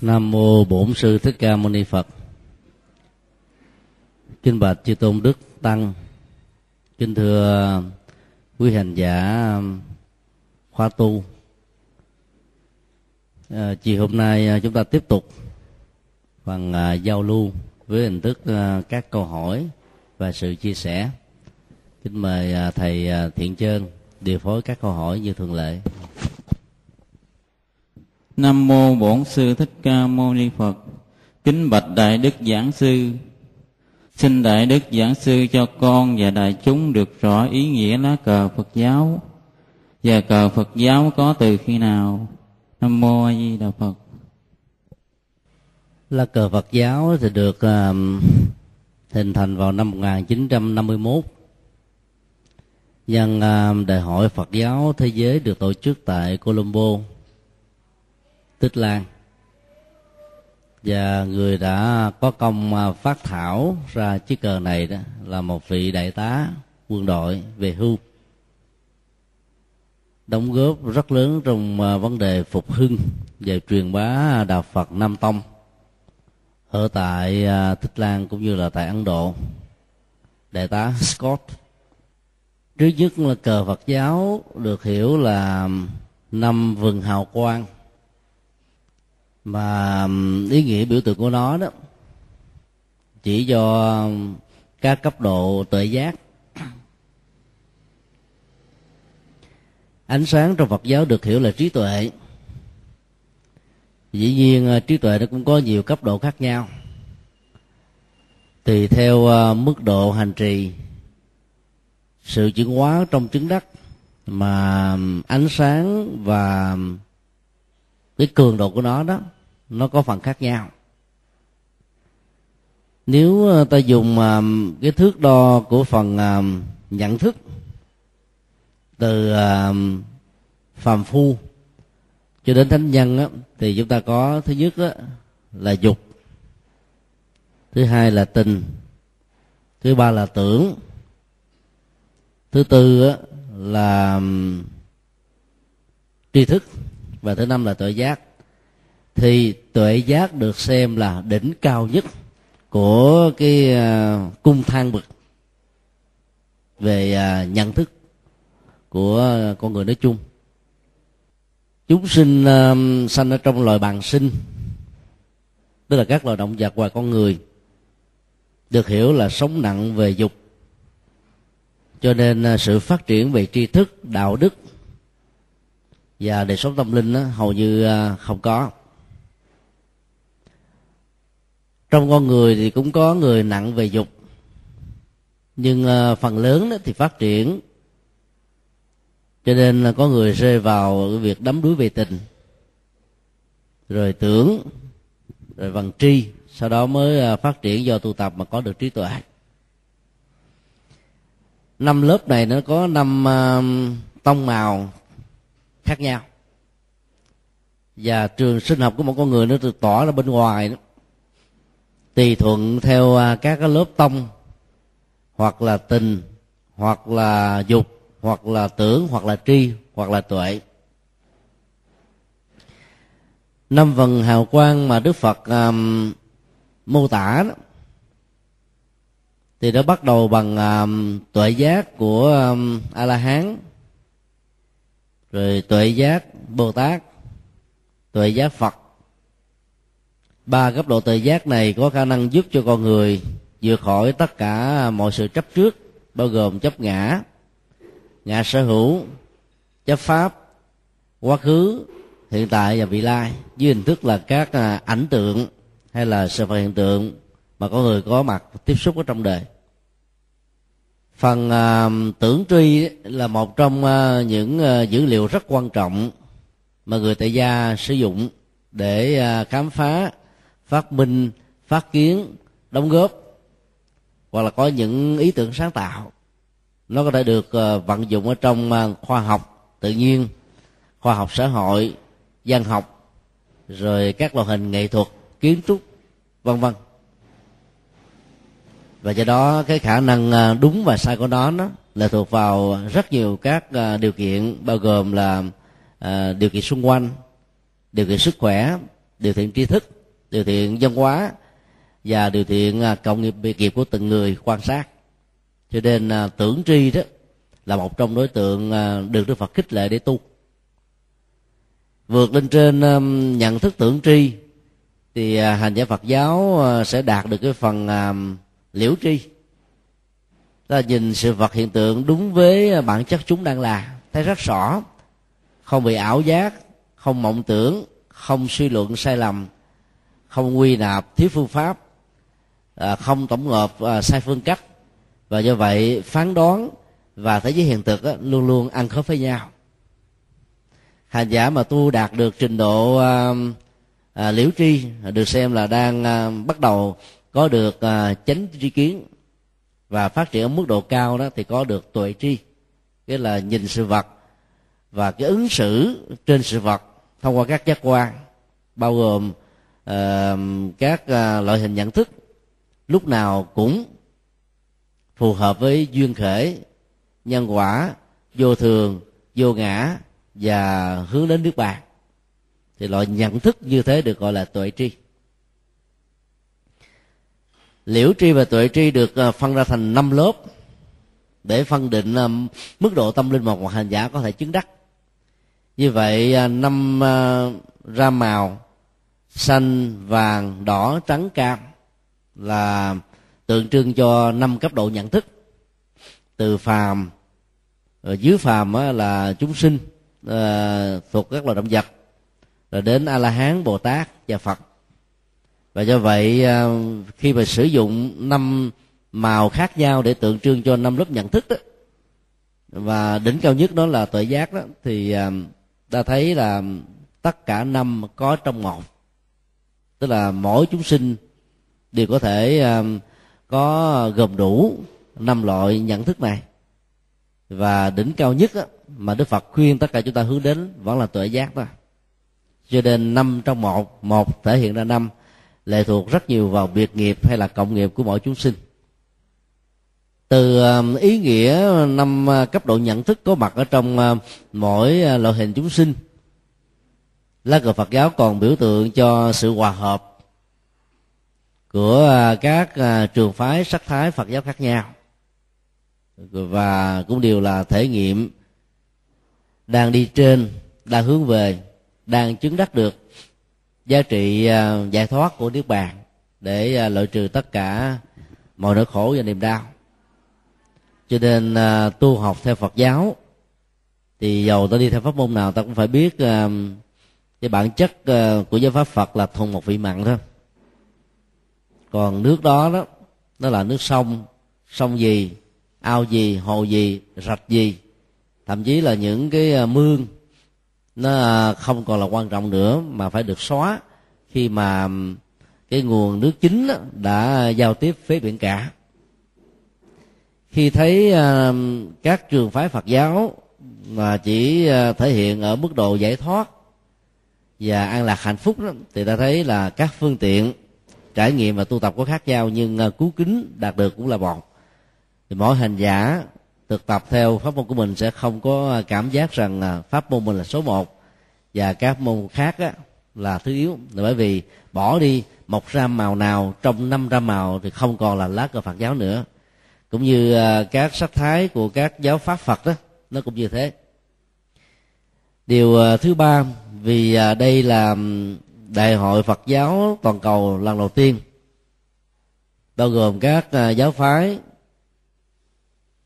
Nam mô Bổn sư Thích Ca Mâu Ni Phật. kinh bạch chư tôn đức tăng. Kính thưa quý hành giả khoa tu. À, chiều hôm nay à, chúng ta tiếp tục phần à, giao lưu với hình thức à, các câu hỏi và sự chia sẻ. Kính mời à, thầy à, Thiện Trơn điều phối các câu hỏi như thường lệ. Nam mô Bổn sư Thích Ca Mâu Ni Phật. Kính bạch đại đức giảng sư. Xin đại đức giảng sư cho con và đại chúng được rõ ý nghĩa lá cờ Phật giáo và cờ Phật giáo có từ khi nào. Nam mô A Di Đà Phật. Lá cờ Phật giáo thì được uh, hình thành vào năm 1951 nhân uh, đại hội Phật giáo thế giới được tổ chức tại Colombo Tích Lan. Và người đã có công à, phát thảo ra chiếc cờ này đó là một vị đại tá quân đội về hưu. Đóng góp rất lớn trong à, vấn đề phục hưng về truyền bá đạo Phật Nam Tông. Ở tại Thích Tích Lan cũng như là tại Ấn Độ, đại tá Scott. Trước nhất là cờ Phật giáo được hiểu là năm vừng hào quang mà ý nghĩa biểu tượng của nó đó, chỉ do các cấp độ tự giác. Ánh sáng trong Phật giáo được hiểu là trí tuệ. Dĩ nhiên ờ, trí tuệ nó cũng có nhiều cấp độ khác nhau. Tùy theo ờ, mức độ hành trì, sự chuyển hóa trong trứng đất mà ánh sáng và cái cường độ của nó đó nó có phần khác nhau. Nếu ờ, ta dùng ờ, cái thước đo của phần ờ, nhận thức từ phàm phu cho đến thánh nhân á, thì chúng ta có thứ nhất á, là dục thứ hai là tình thứ ba là tưởng thứ tư á, là tri thức và thứ năm là tội giác. Thì tuệ giác được xem là đỉnh cao nhất của cái à, cung thang bậc về à, nhận thức của con người nói chung. Chúng sinh à, sanh ở trong loài bằng sinh tức là các loài động vật và con người được hiểu là sống nặng về dục. Cho nên sự phát triển về tri thức đạo đức và đời sống tâm linh đó, hầu như không có. Trong con người thì cũng có người nặng về dục. Nhưng ờ, phần lớn thì phát triển. Cho nên là có người rơi vào cái việc đắm đuối về tình. Rồi tưởng rồi văn tri. Sau đó mới ờ, phát triển do tu tập mà có được trí tuệ. Năm lớp này nó có năm uh, tông màu khác nhau. Và trường sinh học của một con người nó được tỏ ra bên ngoài đó tùy thuận theo à, các cái lớp tông hoặc là tình hoặc là dục hoặc là tưởng hoặc là tri hoặc là tuệ. Năm vần hào quang mà đức phật um, mô tả đó, thì nó bắt đầu bằng um, tuệ giác của um, a la hán rồi tuệ giác bồ tát tuệ giác phật ba cấp độ tự giác này có khả năng giúp cho con người vượt khỏi tất cả mọi sự chấp trước bao gồm chấp ngã ngã sở hữu chấp pháp quá khứ hiện tại và vị lai dưới hình thức là các à, ảnh tượng hay là sự vật hiện tượng mà con người có mặt tiếp xúc ở trong đời. Phần uh, tưởng truy là một trong uh, những uh, dữ liệu rất quan trọng mà người tại gia sử dụng để uh, khám phá phát minh, phát kiến, đóng góp, hoặc là có những ý tưởng sáng tạo. Nó có thể được ờ, vận dụng ở trong ờ, khoa học tự nhiên, khoa học xã hội, văn học, rồi các loại hình nghệ thuật, kiến trúc, vân vân. Và do đó, cái khả năng ờ, đúng và sai của nó nó là thuộc vào rất nhiều các điều kiện, bao gồm là điều kiện xung quanh, điều kiện sức khỏe, điều kiện tri thức điều thiện văn hóa và điều thiện à, cộng nghiệp, biệt nghiệp của từng người quan sát. Cho nên à, tưởng tri đó là một trong đối tượng à, được đức phật khích lệ để tu. Vượt lên trên nhận thức tưởng tri thì hành giả phật giáo sẽ đạt được cái phần liễu tri. Ta nhìn sự vật hiện tượng đúng với bản chất chúng đang là. Thấy rất rõ. Không bị ảo giác, không mộng tưởng, không suy luận sai lầm không quy nạp thiếu phương pháp à, không tổng hợp à, sai phương cách. Và do vậy phán đoán và thế giới hiện thực luôn luôn ăn khớp với nhau. Hành giả mà tu đạt được trình độ à, à, liễu tri được xem là đang à, bắt đầu có được à, chánh tri kiến và phát triển ở mức độ cao đó thì có được tuệ tri nghĩa là nhìn sự vật và cái ứng xử trên sự vật thông qua các giác quan bao gồm uh, các uh, loại hình nhận thức lúc nào cũng phù hợp với duyên khởi nhân quả vô thường vô ngã và hướng đến nước bạc thì loại nhận thức như thế được gọi là tuệ tri. Liễu tri và tuệ tri được ờ, phân ra thành năm lớp để phân định ờ, mức độ tâm linh mà một hành giả có thể chứng đắc. Như vậy năm ra màu xanh, vàng, đỏ, trắng, cam là tượng trưng cho năm cấp độ nhận thức. Từ phàm rồi dưới phàm là chúng sinh ờ, thuộc các loài động vật, rồi đến a la hán bồ tát và phật. Và do vậy ờ, khi mà sử dụng năm màu khác nhau để tượng trưng cho năm lớp nhận thức đó, và đỉnh cao nhất đó là tuệ giác đó, thì ta thấy là tất cả năm có trong một tức là mỗi chúng sinh đều có thể um, có gồm đủ năm loại nhận thức này. Và đỉnh cao nhất á, mà đức phật khuyên tất cả chúng ta hướng đến vẫn là tuệ giác đó cho nên năm trong một một thể hiện ra năm lệ thuộc rất nhiều vào biệt nghiệp hay là cộng nghiệp của mỗi chúng sinh. Từ um, ý nghĩa năm uh, cấp độ nhận thức có mặt ở trong uh, mỗi uh, loại hình chúng sinh lá cờ phật giáo còn biểu tượng cho sự hòa hợp của à, các à, trường phái sắc thái phật giáo khác nhau. Và cũng đều là thể nghiệm đang đi trên, đang hướng về, đang chứng đắc được giá trị à, giải thoát của niết bàn để loại trừ tất cả mọi nỗi khổ và niềm đau. Cho nên tu học theo phật giáo thì dầu ta đi theo pháp môn nào ta cũng phải biết thì bản chất ờ, của giáo pháp phật là thuần một vị mặn thôi. Còn nước đó đó, nó là nước sông. Sông gì, ao gì, hồ gì, rạch gì. Thậm chí là những cái ờ, mương, nó ờ, không còn là quan trọng nữa, mà phải được xóa khi mà cái nguồn nước chính đã giao tiếp với biển cả. Khi thấy các trường phái phật giáo mà chỉ thể hiện ở mức độ giải thoát và an lạc hạnh phúc đó, thì ta thấy là các phương tiện trải nghiệm và tu tập có khác nhau nhưng ờ, cứu kính đạt được cũng là một. Thì mỗi hành giả thực tập theo pháp môn của mình sẽ không có ờ, cảm giác rằng ờ, pháp môn mình là số một. Và các môn khác á, là thứ yếu. Là bởi vì bỏ đi một ram màu nào trong năm ram màu thì không còn là lá cờ phật giáo nữa. Cũng như các sắc thái của các giáo pháp phật đó nó cũng như thế. Điều thứ ba vì à, đây là đại hội phật giáo toàn cầu lần đầu tiên, bao gồm các à, giáo phái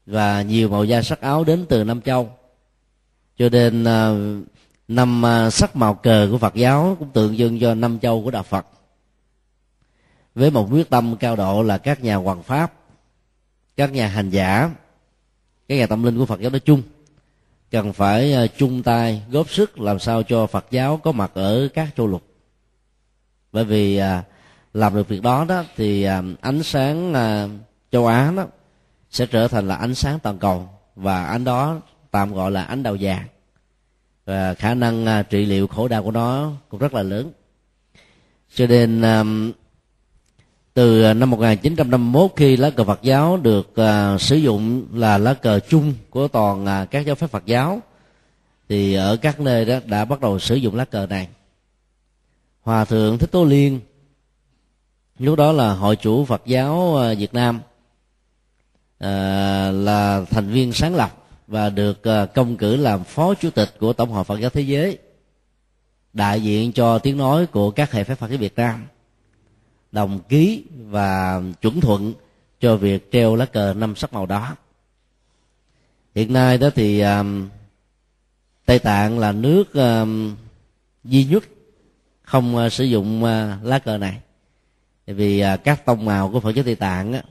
và nhiều màu da sắc áo đến từ năm châu. Cho nên à, năm sắc màu cờ của phật giáo cũng tượng trưng cho năm châu của đạo phật. Với một quyết tâm cao độ là các nhà hoàng pháp, các nhà hành giả, các nhà tâm linh của phật giáo nói chung cần phải à, chung tay, góp sức làm sao cho phật giáo có mặt ở các châu lục. Bởi vì à, làm được việc đó đó thì à, ánh sáng châu á đó sẽ trở thành là ánh sáng toàn cầu và ánh đó tạm gọi là ánh đầu vàng. Và khả năng trị liệu khổ đau của nó cũng rất là lớn. Cho nên từ à, năm 1951 khi lá cờ Phật giáo được uh, sử dụng là lá cờ chung của toàn uh, các giáo phái Phật giáo thì ở các nơi đó đã bắt đầu sử dụng lá cờ này. Hòa thượng thích tố liên lúc đó là hội chủ phật giáo việt nam là thành viên sáng lập và được công cử làm phó chủ tịch của tổng hội phật giáo thế giới đại diện cho tiếng nói của các hệ phái phật giáo việt nam đồng ký và chuẩn thuận cho việc treo lá cờ năm sắc màu đó. Hiện nay đó thì um, tây tạng là nước um, duy nhất không uh, sử dụng uh, lá cờ này. Vì uh, các tông màu của phật giáo tây tạng á,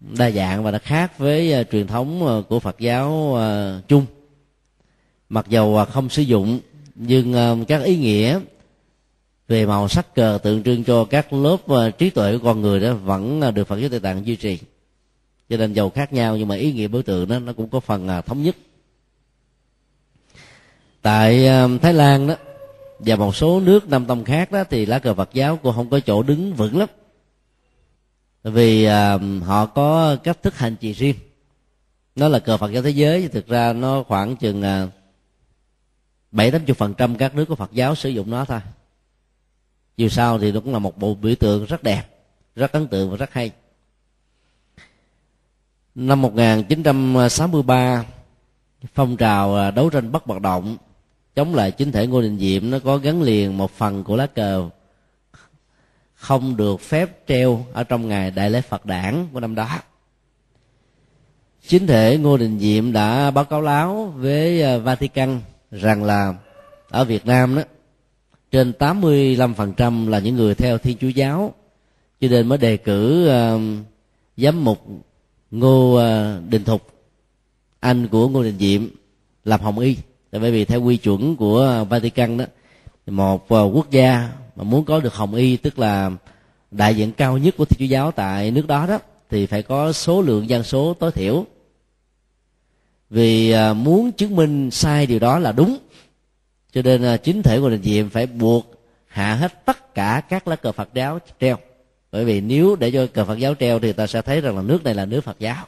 đa dạng và nó khác với uh, truyền thống uh, của phật giáo uh, chung mặc dầu uh, không sử dụng nhưng uh, các ý nghĩa về màu sắc cờ tượng trưng cho các lớp ờ, trí tuệ của con người đó vẫn ờ, được Phật giáo Tây Tạng duy trì. Cho nên dầu khác nhau, nhưng mà ý nghĩa biểu tượng đó, nó cũng có phần ờ, thống nhất. Tại Thái Lan đó, và một số nước Nam Tông khác đó, thì lá cờ Phật giáo cũng không có chỗ đứng vững lắm. Vì họ có cách thức hành trì riêng. Nó là cờ Phật giáo thế giới, thực ra nó khoảng chừng bảy tám phần trăm các nước của Phật giáo sử dụng nó thôi dù sao thì nó cũng là một bộ biểu tượng rất đẹp, rất ấn tượng và rất hay. Năm 1963 phong trào à, đấu tranh bất hoạt động, chống lại chính thể ngô đình diệm nó có gắn liền một phần của lá cờ không được phép treo ở trong ngày đại lễ phật đản của năm đó. Chính thể ngô đình diệm đã báo cáo láo với à, vatican rằng là ở việt nam đó trên 85% là những người theo thiên chúa giáo. Cho nên mới đề cử uh, giám mục ngô uh, đình thục. Anh của ngô đình diệm làm hồng y. Tại bởi vì theo quy chuẩn của vatican đó một uh, quốc gia mà muốn có được hồng y tức là đại diện cao nhất của thiên chúa giáo tại nước đó đó thì phải có số lượng dân số tối thiểu. Vì uh, muốn chứng minh sai điều đó là đúng cho nên à, chính thể của đình diệm phải buộc hạ hết tất cả các lá cờ phật giáo treo. Bởi vì nếu để cho cờ phật giáo treo thì ta sẽ thấy rằng là nước này là nước phật giáo.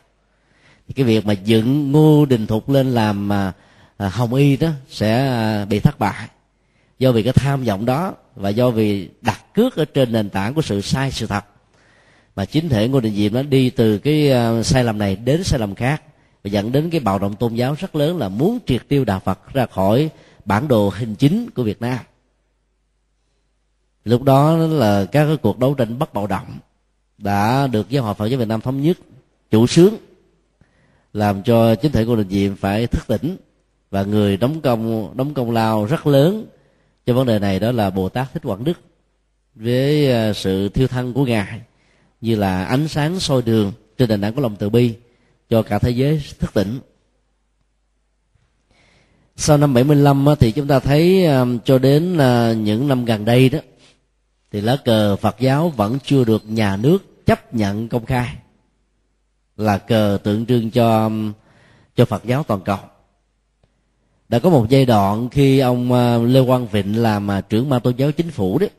Thì cái việc mà dựng ngô đình thục lên làm à, à hồng y đó sẽ à, bị thất bại. Do vì cái tham vọng đó và do vì đặt cước ở trên nền tảng của sự sai sự thật mà chính thể ngô đình diệm nó đi từ cái sai lầm này đến sai lầm khác và dẫn đến cái bạo động tôn giáo rất lớn là muốn triệt tiêu đạo phật ra khỏi bản đồ hình chính của việt nam. Lúc đó là các cái cuộc đấu tranh bất bạo động đã được giáo hội phật giáo việt nam thống nhất, chủ sướng, làm cho chính thể của đình diệm phải thức tỉnh và người đóng công đóng công lao rất lớn cho vấn đề này đó là bồ tát thích quảng đức với à, sự thiêu thân của ngài như là ánh sáng soi đường trên nền tảng của lòng từ bi cho cả thế giới thức tỉnh sau năm 75 thì chúng ta thấy cho đến những năm gần đây đó thì lá cờ Phật giáo vẫn chưa được nhà nước chấp nhận công khai là cờ tượng trưng cho cho Phật giáo toàn cầu. Đã có một giai đoạn khi ông ờ, Lê Quang Vịnh làm ờ, trưởng ban tôn giáo chính phủ đấy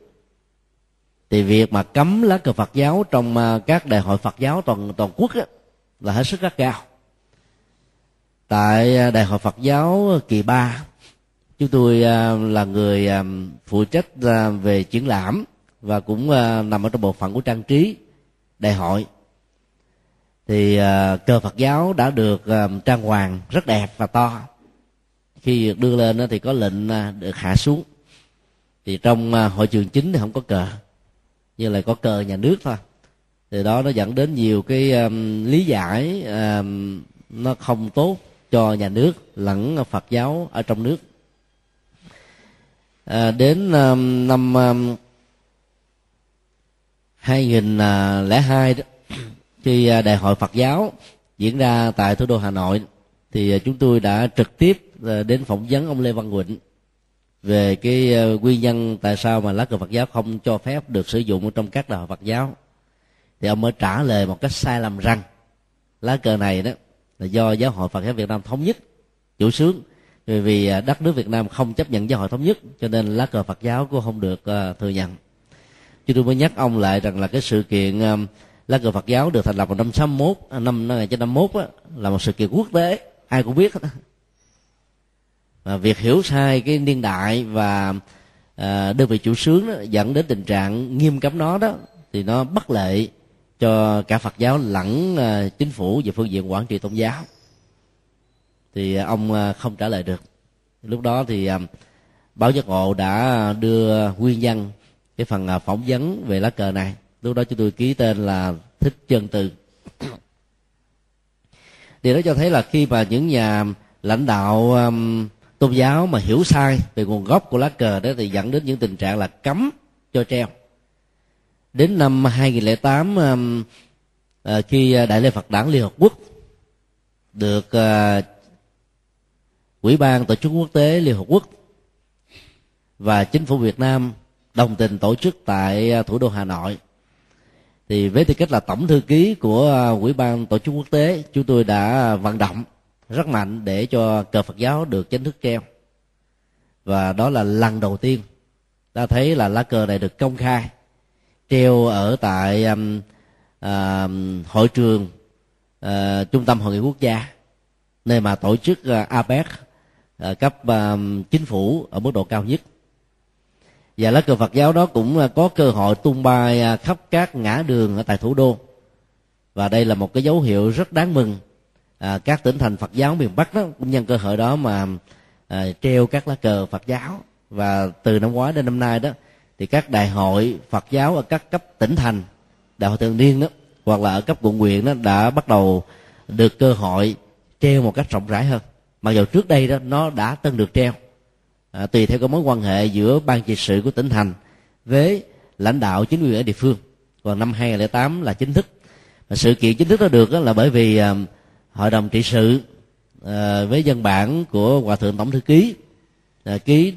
thì việc mà cấm lá cờ Phật giáo trong ờ, các đại hội Phật giáo toàn toàn quốc đó, là hết sức rất cao tại à, đại hội phật giáo à, kỳ ba. Chúng tôi à, là người phụ trách về triển lãm và cũng nằm ở trong bộ phận của trang trí đại hội. Thì cờ phật giáo đã được trang hoàng rất đẹp và to. Khi được đưa lên thì có lệnh được hạ xuống. Thì trong hội trường chính thì không có cờ như là có cờ nhà nước thôi. Thì đó nó dẫn đến nhiều cái um, lý giải um, nó không tốt cho nhà nước lẫn phật giáo ở trong nước. À, đến um, năm um, 2002 đó khi à, đại hội Phật giáo diễn ra tại thủ đô Hà Nội thì à, chúng tôi đã trực tiếp à, đến phỏng vấn ông Lê Văn Quỳnh về cái nguyên nhân tại sao mà lá cờ Phật giáo không cho phép được sử dụng trong các đại hội Phật giáo. Thì ông mới trả lời một cách sai lầm rằng lá cờ này đó là do giáo hội phật giáo việt nam thống nhất chủ sướng. Vì vì à, đất nước việt nam không chấp nhận giáo hội thống nhất cho nên lá cờ phật giáo cũng không được uh, thừa nhận. Chúng tôi mới nhắc ông lại rằng là cái sự kiện um, lá cờ phật giáo được thành lập vào năm 61 năm 1951 á, là một sự kiện quốc tế ai cũng biết và việc hiểu sai cái niên đại và uh, à, đơn vị chủ sướng đó, dẫn đến tình trạng nghiêm cấm nó đó thì nó bất lợi cho cả Phật giáo lẫn ờ, chính phủ về phương diện quản trị tôn giáo. Thì ờ, ông ờ, không trả lời được. Lúc đó thì báo giác ngộ đã đưa nguyên nhân cái phần phỏng vấn về lá cờ này. Lúc đó chúng tôi ký tên là thích chân từ. Điều đó cho thấy là khi mà những nhà lãnh đạo um, tôn giáo mà hiểu sai về nguồn gốc của lá cờ đó thì dẫn đến những tình trạng là cấm cho treo đến năm 2008 um, à, khi à, đại lễ Phật đản Liên Hợp Quốc được à, Ủy ban tổ chức quốc tế Liên Hợp Quốc và chính phủ Việt Nam đồng tình tổ chức tại thủ đô Hà Nội. Thì với tư cách là tổng thư ký của Ủy ban tổ chức quốc tế, chúng tôi đã vận động rất mạnh để cho cờ Phật giáo được chính thức treo. Và đó là lần đầu tiên, ta thấy là lá cờ này được công khai treo ở tại um, uh, hội trường uh, trung tâm hội nghị quốc gia nơi mà tổ chức uh, APEC uh, cấp uh, chính phủ ở mức độ cao nhất. Và lá cờ Phật giáo đó cũng uh, có cơ hội tung bay uh, khắp các ngã đường ở tại thủ đô. Và đây là một cái dấu hiệu rất đáng mừng à, các tỉnh thành Phật giáo miền Bắc đó cũng nhân cơ hội đó mà à, treo các lá cờ Phật giáo. Và từ năm ngoái đến năm nay đó thì các đại hội Phật giáo ở các cấp tỉnh thành đại hội thường niên đó hoặc là ở cấp quận huyện đó đã bắt đầu được cơ hội treo một cách rộng rãi hơn. Mặc dù trước đây đó nó đã từng được treo. À, tùy theo cái mối quan hệ giữa ban trị sự của tỉnh thành với lãnh đạo chính quyền ở địa phương. Vào năm 2008 là chính thức. Và sự kiện chính thức đó được đó là bởi vì à, hội đồng trị sự à, với dân bản của hòa thượng tổng thư ký à, ký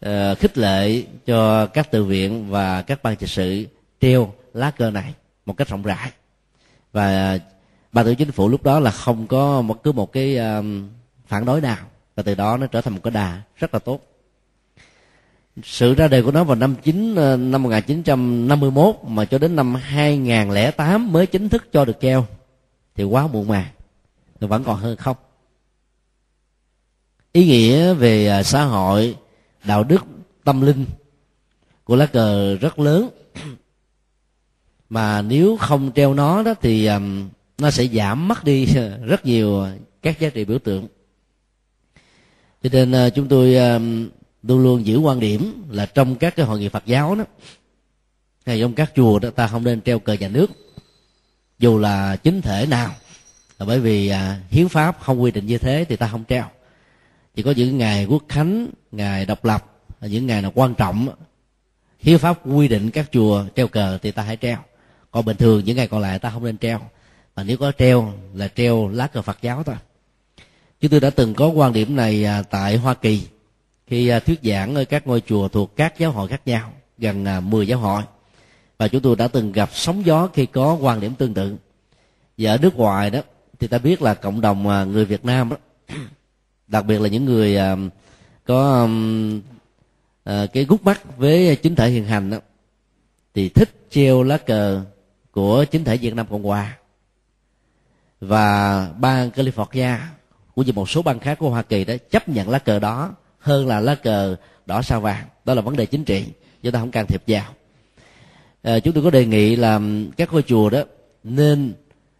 Ờ, khích lệ cho các tự viện và các ban trị sự treo lá cờ này một cách rộng rãi. Và ban tổ chính phủ lúc đó là không có một, cứ một cái phản đối nào. Và từ đó nó trở thành một cái đà rất là tốt. Sự ra đời của nó vào năm chín ờ, năm 1951 mà cho đến năm 2008 mới chính thức cho được treo thì quá muộn màng. Thì vẫn còn hơn không. Ý nghĩa về ờ, xã hội đạo đức tâm linh của lá cờ rất lớn. Mà nếu không treo nó đó thì um, nó sẽ giảm mất đi rất nhiều các giá trị biểu tượng. Cho nên uh, chúng tôi um, luôn luôn giữ quan điểm là trong các cái hội nghị Phật giáo đó hay trong các chùa đó ta không nên treo cờ nhà nước dù là chính thể nào. Là bởi vì uh, hiến pháp không quy định như thế thì ta không treo chỉ có những ngày quốc khánh ngày độc lập những ngày nào quan trọng hiến pháp quy định các chùa treo cờ thì ta hãy treo. Còn bình thường những ngày còn lại ta không nên treo. Mà nếu có treo là treo lá cờ phật giáo thôi. Chúng tôi đã từng có quan điểm này à, tại hoa kỳ. Khi à, thuyết giảng ở các ngôi chùa thuộc các giáo hội khác nhau gần à, 10 giáo hội. Và chúng tôi đã từng gặp sóng gió khi có quan điểm tương tự. Và ở nước ngoài đó thì ta biết là cộng đồng người Việt Nam đó, đặc biệt là những người à, có à, cái gút mắt với chính thể hiện hành đó, thì thích treo lá cờ của chính thể Việt Nam Cộng Hòa và bang California cũng như một số bang khác của Hoa Kỳ đó chấp nhận lá cờ đó hơn là lá cờ đỏ sao vàng. Đó là vấn đề chính trị chúng ta không can thiệp vào. À, chúng tôi có đề nghị là các ngôi chùa đó nên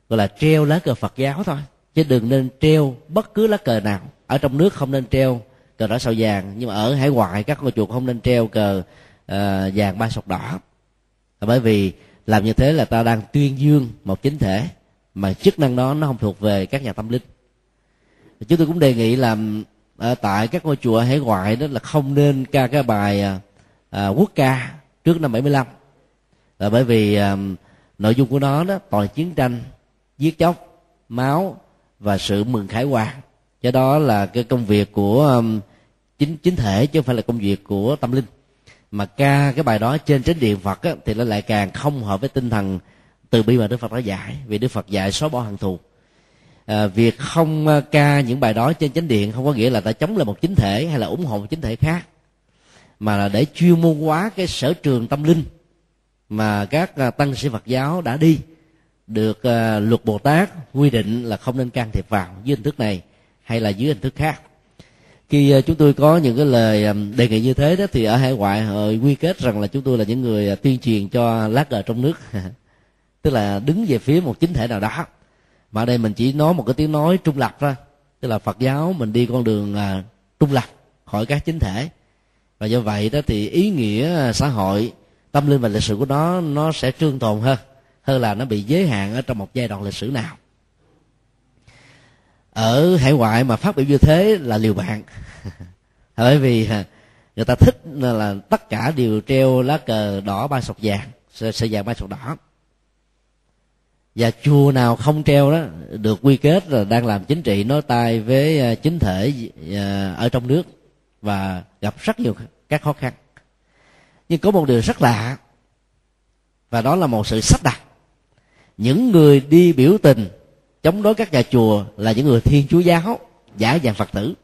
gọi là treo lá cờ Phật giáo thôi chứ đừng nên treo bất cứ lá cờ nào ở trong nước không nên treo cờ đỏ sao vàng nhưng mà ở hải ngoại các ngôi chùa không nên treo cờ uh, vàng ba sọc đỏ. Bởi vì làm như thế là ta đang tuyên dương một chính thể mà chức năng đó nó không thuộc về các nhà tâm linh. Chúng tôi cũng đề nghị làm ở ờ, tại các ngôi chùa hải ngoại đó là không nên ca cái bài à, quốc ca trước năm 75 là bởi vì à, nội dung của nó đó toàn chiến tranh giết chóc máu và sự mừng khải hoàn do đó là cái công việc của um, chính chính thể chứ không phải là công việc của tâm linh. Mà ca cái bài đó trên chánh điện phật á, thì nó lại càng không hợp với tinh thần từ bi mà đức phật đã dạy. Vì đức phật dạy xóa bỏ hận thù. À, việc không à, ca những bài đó trên chánh điện không có nghĩa là ta chống lại một chính thể hay là ủng hộ một chính thể khác. Mà là để chuyên môn hóa cái sở trường tâm linh mà các à, tăng sĩ phật giáo đã đi được uh, luật bồ tát quy định là không nên can thiệp vào. Dưới hình thức này hay là dưới hình thức khác. Khi ờ, chúng tôi có những cái lời đề nghị như thế đó thì ở hải ngoại họ quy kết rằng là chúng tôi là những người ờ, tuyên truyền cho lá cờ trong nước. Tức là đứng về phía một chính thể nào đó. Mà ở đây mình chỉ nói một cái tiếng nói trung lập thôi. Tức là phật giáo mình đi con đường ờ, trung lập khỏi các chính thể. Và do vậy đó thì ý nghĩa xã hội, tâm linh và lịch sử của nó nó sẽ trương tồn hơn hơn là nó bị giới hạn ở trong một giai đoạn lịch sử nào ở hải ngoại mà phát biểu như thế là liều mạng. Bởi vì người ta thích là tất cả đều treo lá cờ đỏ ba sọc vàng sợi vàng ba sọc đỏ. Và chùa nào không treo đó được quy kết là đang làm chính trị nói tay với à, chính thể à, ở trong nước và gặp rất nhiều các khó khăn. Nhưng có một điều rất lạ và đó là một sự sắp đặt. Những người đi biểu tình chống đối các nhà chùa là những người thiên chúa giáo, giả dạng phật tử.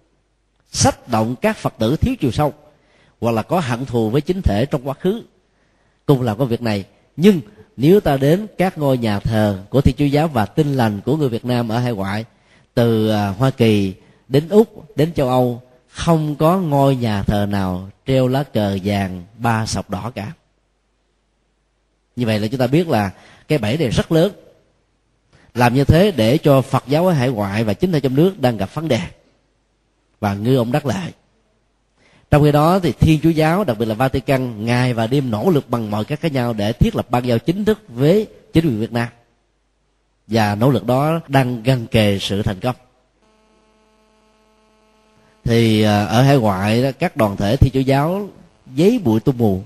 Sách động các phật tử thiếu chiều sâu, hoặc là có hận thù với chính thể trong quá khứ. Cùng làm công việc này, nhưng nếu ta đến các ngôi nhà thờ của thiên chúa giáo và tinh lành của người việt nam ở hải ngoại, từ à, hoa kỳ đến úc, đến châu âu, không có ngôi nhà thờ nào treo lá cờ vàng ba sọc đỏ cả. Như vậy là chúng ta biết là cái bẫy này rất lớn làm như thế để cho phật giáo ở hải ngoại và chính ở trong nước đang gặp vấn đề. Và ngư ông đắc lại. trong khi đó thì thiên chúa giáo, đặc biệt là vatican, ngày và đêm nỗ lực bằng mọi cách khác nhau để thiết lập ban giao chính thức với chính quyền việt nam. Và nỗ lực đó đang gần kề sự thành công. Thì à, ở hải ngoại các đoàn thể thiên chúa giáo giấy bụi tung mù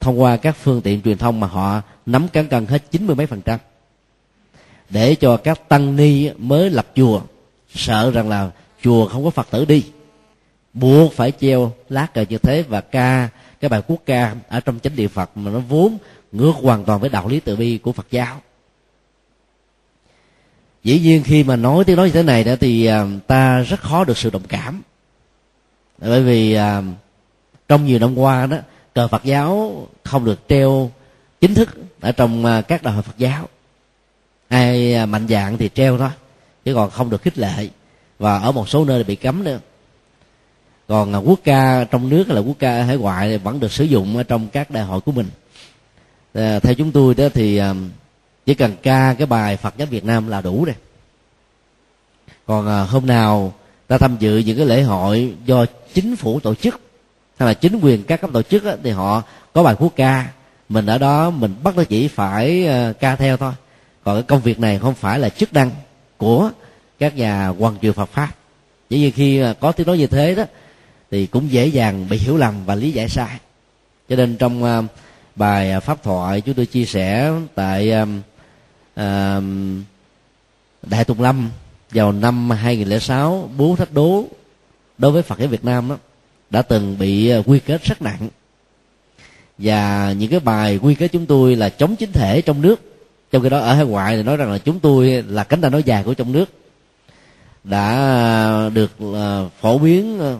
thông qua các phương tiện truyền thông mà họ nắm cán cân hết chín mươi mấy phần trăm để cho các tăng ni mới lập chùa, sợ rằng là chùa không có phật tử đi. Buộc phải treo lá cờ như thế và ca, cái bài quốc ca ở trong chánh địa phật mà nó vốn ngược hoàn toàn với đạo lý từ bi của phật giáo. Dĩ nhiên khi mà nói tiếng nói như thế này đó thì à, ta rất khó được sự đồng cảm. Bởi vì à, trong nhiều năm qua đó, cờ phật giáo không được treo chính thức ở trong à, các đạo phật giáo ai à, mạnh dạng thì treo thôi chứ còn không được khích lệ. Và ở một số nơi bị cấm nữa. Còn à, quốc ca trong nước là quốc ca hải ngoại vẫn được sử dụng ở trong các đại hội của mình. À, theo chúng tôi đó thì à, chỉ cần ca cái bài Phật giáo Việt Nam là đủ rồi. Còn à, hôm nào ta tham dự những cái lễ hội do chính phủ tổ chức hay là chính quyền các cấp tổ chức á, thì họ có bài quốc ca. Mình ở đó mình bắt nó chỉ phải uh, ca theo thôi còn cái công việc này không phải là chức năng của các nhà quan truyền Phật pháp. Chỉ như khi có tiếng nói như thế đó thì cũng dễ dàng bị hiểu lầm và lý giải sai. Cho nên trong à, bài à, pháp thoại chúng tôi chia sẻ tại uh, đại tùng lâm vào năm 2006 bố thách đố đối với Phật giáo Việt Nam đó đã từng bị quy kết rất nặng. Và những cái bài quy kết chúng tôi là chống chính thể trong nước trong khi đó ở hải ngoại thì nói rằng là chúng tôi là cánh tay nói dài của trong nước đã được à, phổ biến à,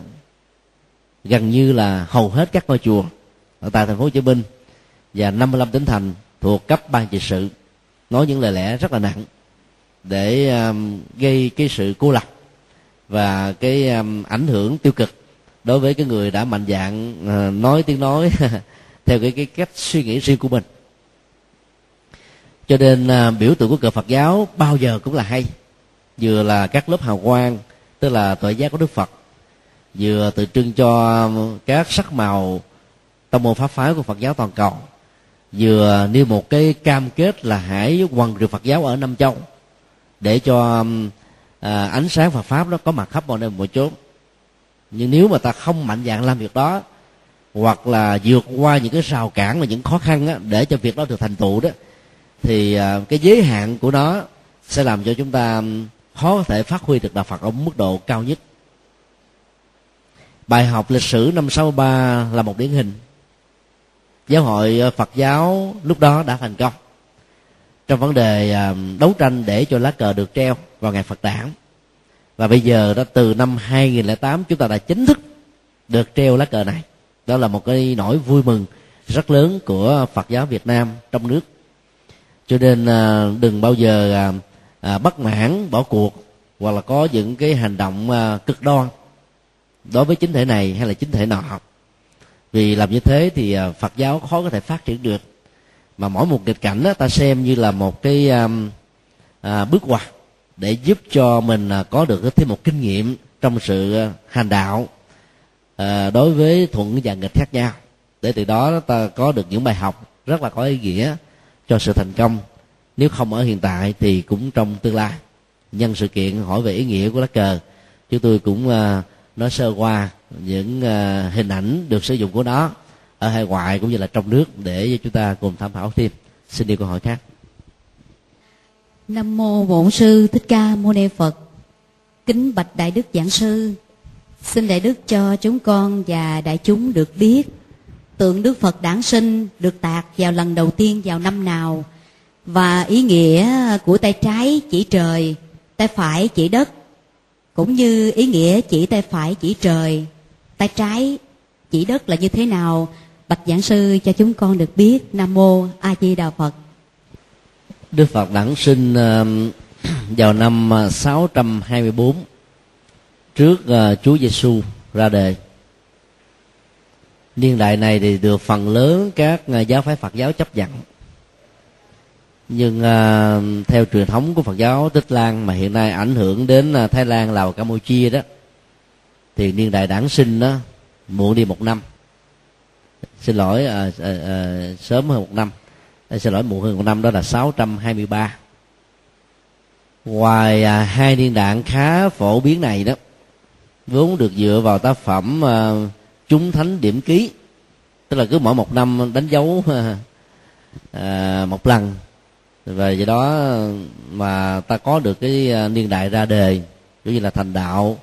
gần như là hầu hết các ngôi chùa ở tại thành phố Hồ Chí Minh và 55 tỉnh thành thuộc cấp ban trị sự nói những lời lẽ rất là nặng để um, gây cái sự cô lập và cái um, ảnh hưởng tiêu cực đối với cái người đã mạnh dạng uh, nói tiếng nói theo cái cái cách suy nghĩ riêng của mình cho nên à, biểu tượng của cờ Phật giáo bao giờ cũng là hay. Vừa là các lớp hào quang tức là tội giác của Đức Phật. Vừa tượng trưng cho các sắc màu tông môn pháp phái của Phật giáo toàn cầu. Vừa nêu một cái cam kết là hãy quần rìu Phật giáo ở năm châu để cho à, ánh sáng Phật pháp nó có mặt khắp mọi nơi mọi chốn. Nhưng nếu mà ta không mạnh dạng làm việc đó hoặc là vượt qua những cái rào cản và những khó khăn á, để cho việc đó được thành tựu đó thì à, cái giới hạn của nó sẽ làm cho chúng ta khó có thể phát huy được đạo Phật ở mức độ cao nhất. Bài học lịch sử năm 63 là một điển hình. Giáo hội à, Phật giáo lúc đó đã thành công trong vấn đề à, đấu tranh để cho lá cờ được treo vào ngày Phật đản. Và bây giờ đó, từ năm 2008 chúng ta đã chính thức được treo lá cờ này. Đó là một cái nỗi vui mừng rất lớn của Phật giáo Việt Nam trong nước cho nên à, đừng bao giờ à, à, bất mãn bỏ cuộc hoặc là có những cái hành động cực đoan đối với chính thể này hay là chính thể nọ. Vì làm như thế thì phật giáo khó có thể phát triển được. Mà mỗi một nghịch cảnh đó, ta xem như là một cái à, bước ngoặt để giúp cho mình có được thêm một kinh nghiệm trong sự hành đạo à, đối với thuận và nghịch khác nhau. Để từ đó ta có được những bài học rất là có ý nghĩa cho sự thành công. Nếu không ở hiện tại thì cũng trong tương lai. Nhân sự kiện hỏi về ý nghĩa của lá cờ chúng tôi cũng uh, nói sơ qua những uh, hình ảnh được sử dụng của nó ở hải ngoại cũng như là trong nước để chúng ta cùng tham khảo thêm. Xin đi câu hỏi khác. Nam mô bổn sư thích ca mâu ni phật. Kính bạch đại đức giảng sư xin đại đức cho chúng con và đại chúng được biết tượng đức phật đản sinh được tạc vào lần đầu tiên vào năm nào. Và ý nghĩa của tay trái chỉ trời, tay phải chỉ đất, cũng như ý nghĩa chỉ tay phải chỉ trời, tay trái chỉ đất là như thế nào, bạch giảng sư cho chúng con được biết. Nam mô a di đà phật. Đức phật đản sinh um, vào năm 624 trước uh, Chúa Giêsu ra đời niên đại này thì được phần lớn các à, giáo phái Phật giáo chấp nhận. Nhưng uh, theo truyền thống của Phật giáo Tích Lan mà hiện nay ảnh hưởng đến uh, Thái Lan, Lào, Campuchia đó thì niên đại đản sinh đó muộn đi một năm. Xin lỗi uh, uh, uh, sớm hơn một năm. Xin lỗi muộn hơn một năm đó là 623 ngoài uh, hai niên đại khá phổ biến này đó vốn được dựa vào tác phẩm uh, chúng thánh điểm ký tức là cứ mỗi một năm đánh dấu à, một lần. Và do đó mà ta có được cái à, niên đại ra đề cũng như là thành đạo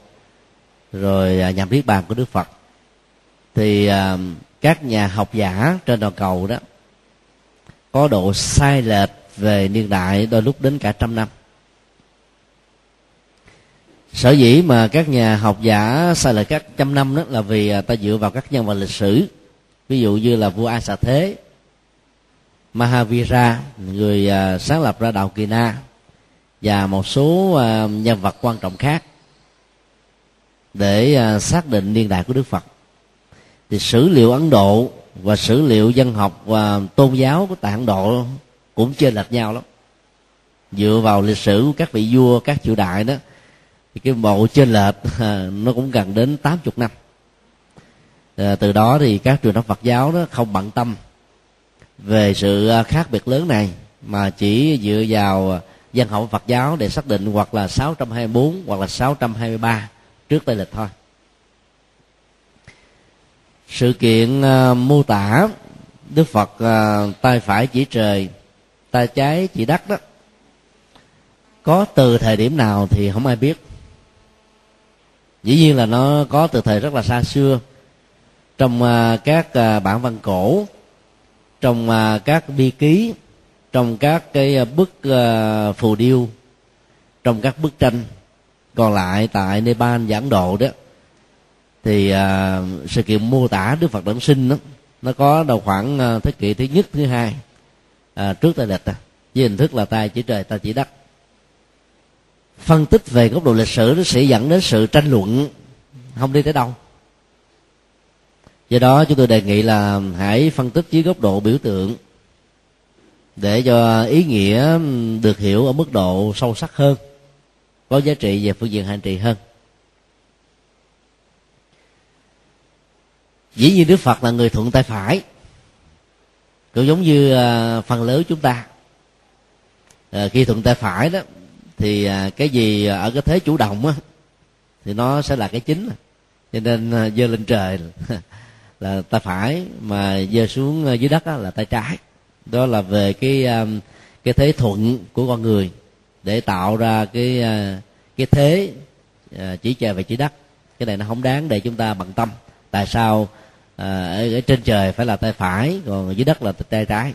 rồi à, nhằm niết bàn của đức phật. Thì à, các nhà học giả trên toàn cầu đó có độ sai lệch về niên đại đôi lúc đến cả trăm năm sở dĩ mà các nhà học giả sai lệch các trăm năm đó là vì à, ta dựa vào các nhân vật lịch sử. Ví dụ như là vua a xà thế Mahavira, người à, sáng lập ra đạo Kỳ Na, và một số à, nhân vật quan trọng khác để xác định niên đại của Đức Phật. Thì sử liệu Ấn Độ và sử liệu dân học và tôn giáo của tại Ấn Độ cũng chênh lệch nhau lắm. Dựa vào lịch sử của các vị vua, các triều đại đó thì cái bộ trên lệch nó cũng gần đến 80 năm à, từ đó thì các truyền thống Phật giáo đó không bận tâm về sự à, khác biệt lớn này mà chỉ dựa vào à, dân hậu Phật giáo để xác định hoặc là 624 hoặc là 623 trước Tây lịch thôi. Sự kiện uh, mô tả Đức Phật uh, tay phải chỉ trời, tay trái chỉ đất đó có từ thời điểm nào thì không ai biết. Dĩ nhiên là nó có từ thời rất là xa xưa. Trong à, các à, bản văn cổ trong à, các bi ký trong các cái bức phù điêu trong các bức tranh còn lại tại Nepal và Ấn Độ đó thì uh, sự kiện mô tả Đức Phật đản sinh đó nó có đầu khoảng thế kỷ thứ nhất thứ hai uh, trước Tây lịch à, với hình thức là tay chỉ trời ta chỉ đất phân tích về góc độ lịch sử nó sẽ dẫn đến sự tranh luận. Không đi tới đâu. Do đó chúng tôi đề nghị là hãy phân tích dưới góc độ biểu tượng để cho ý nghĩa được hiểu ở mức độ sâu sắc hơn có giá trị về phương diện hành trì hơn. Dĩ nhiên đức phật là người thuận tay phải cũng giống như à, phần lớn chúng ta. À, khi thuận tay phải đó thì à, cái gì ở cái thế chủ động á thì nó sẽ là cái chính. Cho nên à, dơ lên trời là tay phải mà dơ xuống dưới đất là tay trái. Đó là về cái à, cái thế thuận của con người để tạo ra cái cái thế chỉ trời và chỉ đất. Cái này nó không đáng để chúng ta bận tâm. Tại sao ở, ở trên trời phải là tay phải còn dưới đất là tay trái?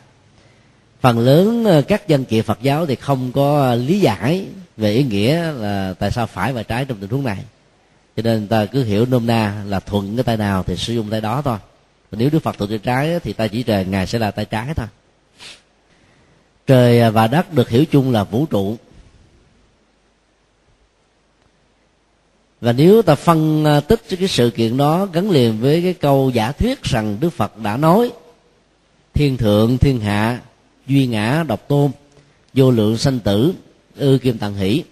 Phần lớn ờ, các dân kiện Phật giáo thì không có ờ, lý giải về ý nghĩa là tại sao phải và trái trong tình huống này. Cho nên ta cứ hiểu nôm na là thuận cái tay nào thì sử dụng tay đó thôi. Và nếu đức phật thuận tay trái thì ta chỉ trời ngài sẽ là tay trái thôi. Trời ờ, và đất được hiểu chung là vũ trụ. Và nếu ta phân tích cái sự kiện đó gắn liền với cái câu giả thuyết rằng đức phật đã nói, thiên thượng, thiên hạ duy ngã độc tôn, vô lượng sanh tử, ư kim tạng hỷ,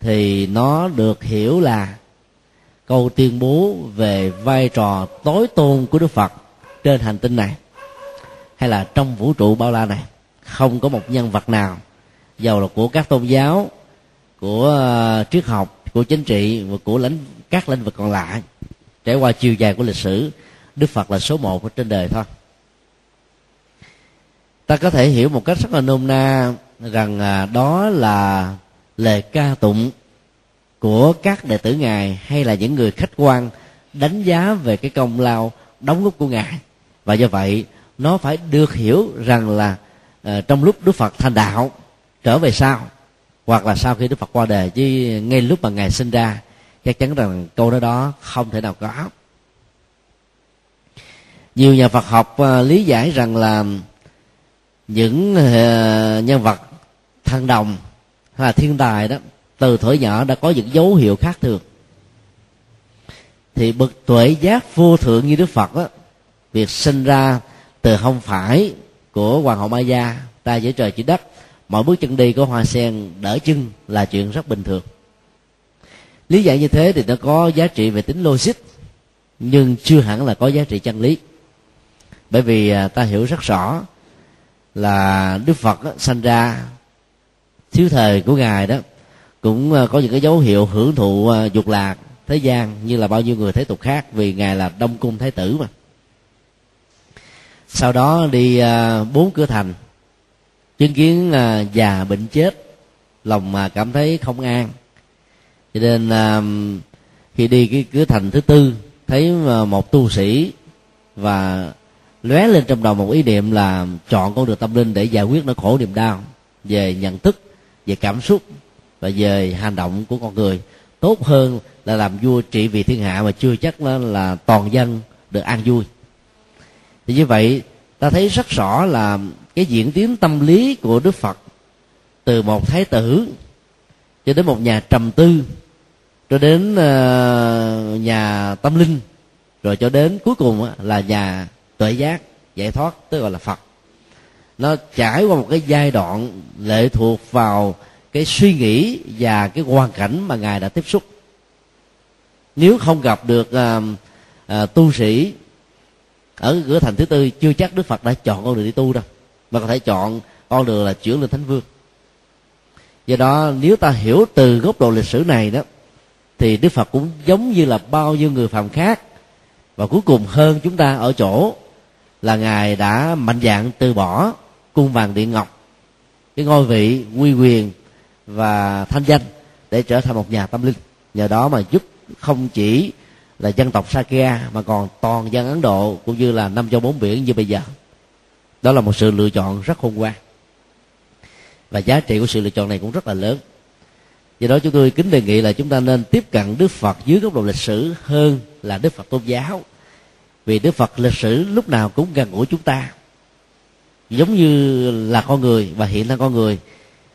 thì nó được hiểu là câu tuyên bố về vai trò tối tôn của đức phật trên hành tinh này, hay là trong vũ trụ bao la này. Không có một nhân vật nào, giàu là của các tôn giáo, của ờ, triết học, của chính trị và của lãnh, các lĩnh vực còn lại. Trải qua chiều dài của lịch sử, đức phật là số một ở trên đời thôi ta có thể hiểu một cách rất là nôm na rằng à, đó là lời ca tụng của các đệ tử ngài hay là những người khách quan đánh giá về cái công lao đóng góp của ngài. Và do vậy nó phải được hiểu rằng là uh, trong lúc đức phật thành đạo trở về sau hoặc là sau khi đức phật qua đời chứ ngay lúc mà ngài sinh ra chắc chắn rằng câu nói đó không thể nào có. Nhiều nhà phật học uh, lý giải rằng là những uh, nhân vật thăng đồng hay là thiên tài đó từ thuở nhỏ đã có những dấu hiệu khác thường. Thì bậc tuệ giác vô thượng như đức phật đó, việc sinh ra từ không phải của hoàng hậu Maya ta giữa trời chỉ đất mọi bước chân đi của hoa sen đỡ chân là chuyện rất bình thường. Lý giải như thế thì nó có giá trị về tính logic nhưng chưa hẳn là có giá trị chân lý. Bởi vì à, ta hiểu rất rõ là đức phật đó, sanh ra. Thiếu thời của ngài đó cũng ờ, có những cái dấu hiệu hưởng thụ ờ, dục lạc thế gian như là bao nhiêu người thế tục khác vì ngài là đông cung thái tử mà. Sau đó đi ờ, bốn cửa thành chứng kiến già bệnh chết lòng mà cảm thấy không an. Cho nên khi đi cái cửa thành thứ tư thấy một tu sĩ và lóe lên trong đầu một ý niệm là chọn con đường tâm linh để giải quyết nỗi khổ niềm đau về nhận thức về cảm xúc và về hành động của con người. Tốt hơn là làm vua trị vì thiên hạ mà chưa chắc là, là toàn dân được an vui. Thì như vậy ta thấy rất rõ là cái diễn tiến tâm lý của đức phật từ một thái tử cho đến một nhà trầm tư cho đến uh, nhà tâm linh rồi cho đến cuối cùng là nhà tuệ giác giải thoát tức gọi là phật. Nó trải qua một cái giai đoạn lệ thuộc vào cái suy nghĩ và cái hoàn cảnh mà ngài đã tiếp xúc. Nếu không gặp được à, à, tu sĩ ở cửa thành thứ tư chưa chắc đức phật đã chọn con đường đi tu đâu mà có thể chọn con đường là chuyển lên thánh vương. Do đó nếu ta hiểu từ góc độ lịch sử này đó thì đức phật cũng giống như là bao nhiêu người phàm khác và cuối cùng hơn chúng ta ở chỗ là ngài đã mạnh dạng từ bỏ cung vàng điện ngọc, cái ngôi vị quy quyền và thanh danh để trở thành một nhà tâm linh. Nhờ đó mà giúp không chỉ là dân tộc Sakya mà còn toàn dân Ấn Độ cũng như là năm châu bốn biển như bây giờ. Đó là một sự lựa chọn rất khôn ngoan. Và giá trị của sự lựa chọn này cũng rất là lớn. Do đó chúng tôi kính đề nghị là chúng ta nên tiếp cận Đức Phật dưới góc độ lịch sử hơn là Đức Phật tôn giáo vì Đức Phật lịch sử lúc nào cũng gần gũi chúng ta. Giống như là con người và hiện là con người,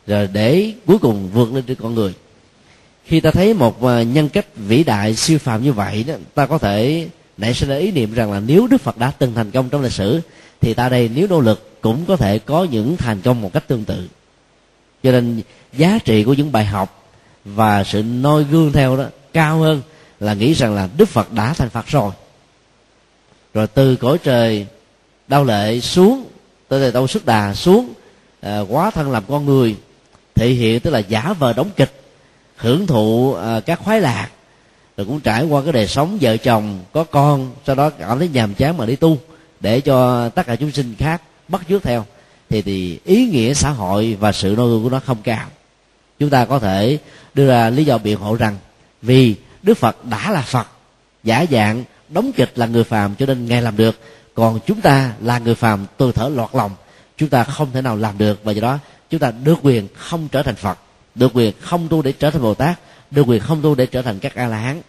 rồi để cuối cùng vượt lên trên con người. Khi ta thấy một à, nhân cách vĩ đại siêu phàm như vậy đó, ta có thể nảy sinh ý niệm rằng là nếu đức phật đã từng thành công trong lịch sử, thì ta đây nếu nỗ lực cũng có thể có những thành công một cách tương tự. Cho nên giá trị của những bài học và sự noi gương theo đó cao hơn là nghĩ rằng là đức phật đã thành phật rồi rồi từ cõi trời đau lệ xuống từ đây đâu sức đà xuống à, quá thân làm con người thể hiện tức là giả vờ đóng kịch hưởng thụ à, các khoái lạc. Rồi cũng trải qua cái đời sống vợ chồng có con sau đó cảm thấy nhàm chán mà đi tu để cho tất cả chúng sinh khác bắt chước theo. Thì thì ý nghĩa xã hội và sự nô gương của nó không cao. Chúng ta có thể đưa ra lý do biện hộ rằng vì đức phật đã là phật giả dạng đóng kịch là người phàm cho nên ngài làm được. Còn chúng ta là người phàm từ thở lọt lòng chúng ta không thể nào làm được. Và do đó chúng ta được quyền không trở thành phật được quyền không tu để trở thành bồ tát được quyền không tu để trở thành các a la hán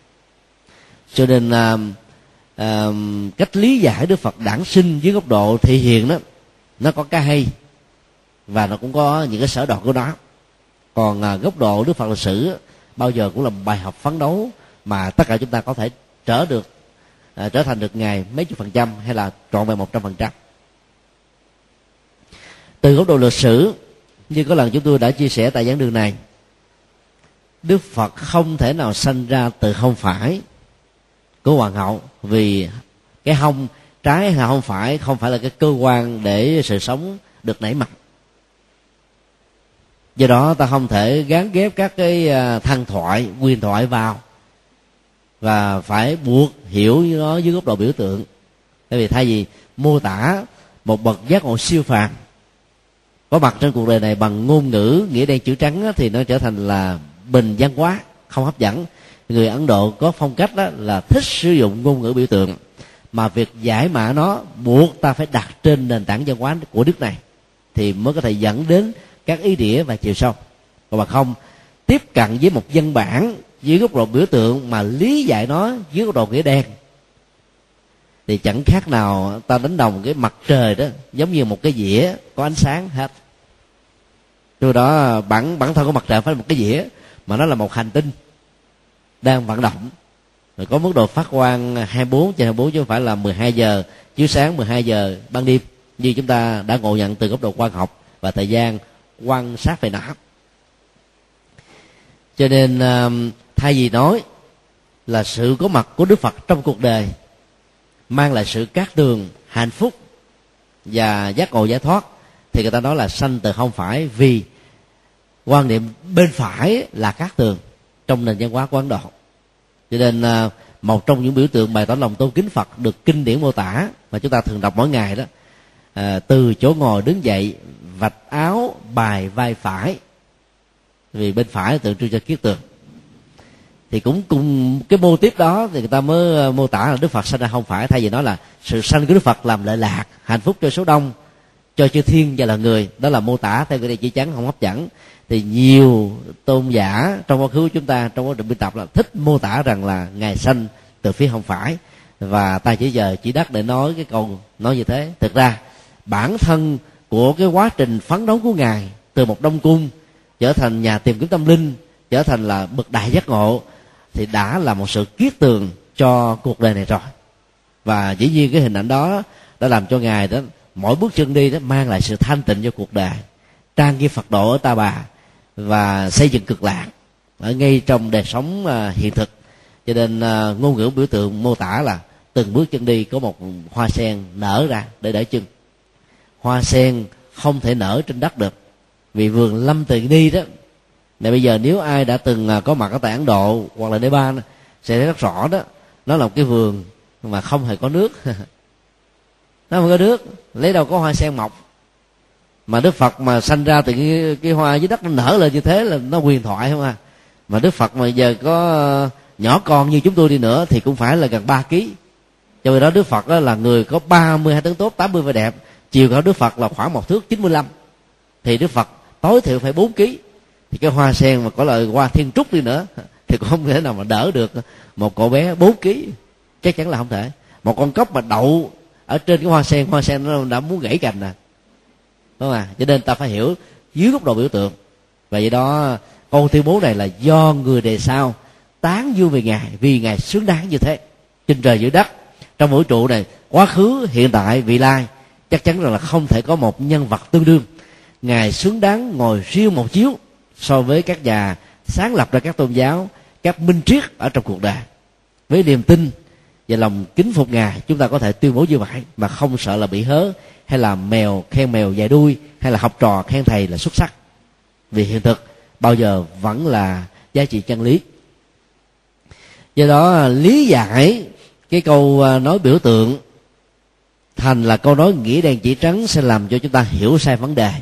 cho nên uh, uh, cách lý giải đức phật đản sinh dưới góc độ thị hiện đó nó có cái hay và nó cũng có những cái sở đoạt của nó. Còn uh, góc độ đức phật lịch sử bao giờ cũng là bài học phấn đấu mà tất cả chúng ta có thể trở được à, trở thành được ngày mấy chục phần trăm hay là trọn vẹn một trăm phần trăm. Từ góc độ lịch sử như có lần chúng tôi đã chia sẻ tại giảng đường này đức phật không thể nào sanh ra từ không phải của hoàng hậu vì cái hông trái hay không phải không phải là cái cơ quan để sự sống được nảy mặt do đó ta không thể gán ghép các cái à, thần thân thoại quyền thoại vào và phải buộc hiểu nó dưới góc độ biểu tượng. Tại vì thay vì mô tả một bậc giác ngộ siêu phàm, có mặt trên cuộc đời này bằng ngôn ngữ, nghĩa đen chữ trắng thì nó trở thành là bình văn hóa, không hấp dẫn. Người ấn độ có phong cách đó là thích sử dụng ngôn ngữ biểu tượng, mà việc giải mã nó, buộc ta phải đặt trên nền tảng văn hóa của nước này, thì mới có thể dẫn đến các ý nghĩa và chiều sâu. Còn mà không, tiếp cận với một văn bản dưới góc độ biểu tượng mà lý giải nó, dưới góc độ nghĩa đen, thì chẳng khác nào ta đánh đồng cái mặt trời đó, giống như một cái dĩa có ánh sáng hết. Từ đó bản bản thân của mặt trời phải là một cái dĩa, mà nó là một hành tinh đang vận động. Rồi có mức độ phát quang 24 trên 24 chứ không phải là 12 giờ. Chiếu sáng 12 giờ ban đêm, như chúng ta đã ngộ nhận từ góc độ quan học và thời gian quan sát về não cho nên um, thay vì nói là sự có mặt của đức phật trong cuộc đời mang lại sự cát tường hạnh phúc và giác ngộ giải thoát thì người ta nói là sanh từ không phải vì quan niệm bên phải là cát tường trong nền văn hóa của ấn độ. Cho nên à, một trong những biểu tượng bày tỏ lòng tôn kính phật được kinh điển mô tả mà chúng ta thường đọc mỗi ngày đó à, từ chỗ ngồi đứng dậy vạch áo bài vai phải vì bên phải tượng trưng cho kiết tường thì cũng cùng cái mô tiếp đó thì người ta mới ờ, mô tả là đức phật sanh ra không phải, thay vì nói là sự sanh của đức phật làm lợi lạc, hạnh phúc cho số đông, cho chư thiên và là người, đó là mô tả theo cái này chỉ chắn, không hấp dẫn. Thì nhiều tôn giả trong quá khứ của chúng ta, trong quá trình biên tập là thích mô tả rằng là ngài sanh từ phía không phải. Và ta chỉ giờ chỉ đắc để nói cái câu nói như thế. Thực ra, bản thân của cái quá trình phấn đấu của ngài từ một đông cung trở thành nhà tìm kiếm tâm linh, trở thành là bậc đại giác ngộ thì đã là một sự kiết tường cho cuộc đời này rồi. Và dĩ nhiên cái hình ảnh đó đã làm cho ngài đó, mỗi bước chân đi đó mang lại sự thanh tịnh cho cuộc đời, trang nghiêm phật độ ở ta bà và xây dựng cực lạc ở ngay trong đời sống à, hiện thực. Cho nên à, ngôn ngữ biểu tượng mô tả là từng bước chân đi có một hoa sen nở ra để để chân. Hoa sen không thể nở trên đất được, vì vườn lâm từ đi đó này bây giờ nếu ai đã từng à, có mặt ở tại ấn độ hoặc là nepal sẽ thấy rất rõ đó. Nó là một cái vườn mà không hề có nước. Nó không có nước lấy đâu có hoa sen mọc. Mà đức phật mà sanh ra từ cái, cái hoa dưới đất nó nở lên như thế là nó quyền thoại không à. Mà đức phật mà giờ có à, nhỏ con như chúng tôi đi nữa thì cũng phải là gần ba ký. Cho nên đó đức phật đó là người có 32 tấn tốt 80 vẻ đẹp. Chiều cao đức phật là khoảng một thước 95 thì đức phật tối thiểu phải 4 ký thì cái hoa sen mà có lời hoa thiên trúc đi nữa, thì cũng không thể nào mà đỡ được. Một cậu bé 4 ký, chắc chắn là không thể. Một con cốc mà đậu ở trên cái hoa sen hoa sen nó đã muốn gãy cành nè. Đúng không à cho nên ta phải hiểu dưới góc độ biểu tượng. Và vậy đó, câu tuyên bố này là do người đề sau tán dương về ngài, vì ngài xứng đáng như thế. Trên trời dưới đất, trong vũ trụ này, quá khứ, hiện tại, vị lai, chắc chắn rằng là không thể có một nhân vật tương đương. Ngài xứng đáng ngồi riêng một chiếu so với các nhà sáng lập ra các tôn giáo, các minh triết ở trong cuộc đời. Với niềm tin và lòng kính phục ngài, chúng ta có thể tuyên bố như vậy, mà không sợ là bị hớ, hay là mèo khen mèo dài đuôi, hay là học trò khen thầy là xuất sắc. Vì hiện thực, bao giờ vẫn là giá trị chân lý. Do đó à, lý giải cái câu à, nói biểu tượng thành là câu nói nghĩa đen chỉ trắng sẽ làm cho chúng ta hiểu sai vấn đề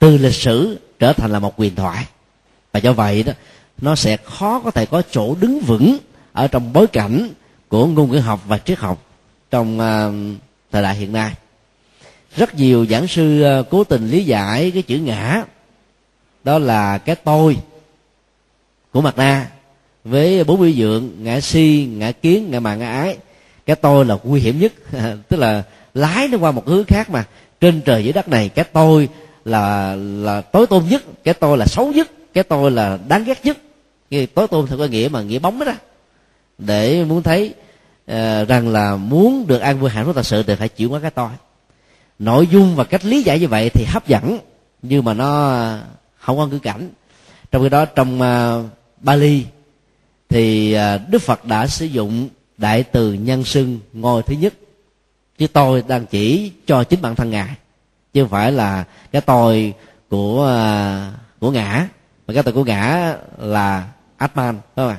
từ lịch sử trở thành là một quyền thoại. Và do vậy đó nó sẽ khó có thể có chỗ đứng vững ở trong bối cảnh của ngôn ngữ học và triết học trong uh, thời đại hiện nay. Rất nhiều giảng sư uh, cố tình lý giải cái chữ ngã đó là cái tôi của mặt na với bốn biểu dượng ngã si ngã kiến ngã mạn ngã ái. Cái tôi là nguy hiểm nhất tức là lái nó qua một hướng khác mà. Trên trời dưới đất này cái tôi là là tối tôn nhất cái tôi là xấu nhất cái tôi là đáng ghét nhất. Cái tối tôn theo cái nghĩa mà nghĩa bóng đó để muốn thấy uh, rằng là muốn được an vui hạnh phúc thật sự thì phải chịu qua cái tôi. Nội dung và cách lý giải như vậy thì hấp dẫn nhưng mà nó không có ngữ cảnh. Trong khi đó trong uh, Bali thì uh, Đức Phật đã sử dụng đại từ nhân xưng ngôi thứ nhất. Chứ tôi đang chỉ cho chính bản thân ngài chứ không phải là cái tôi của à, của ngã. Mà cái tôi của ngã là atman phải không ạ?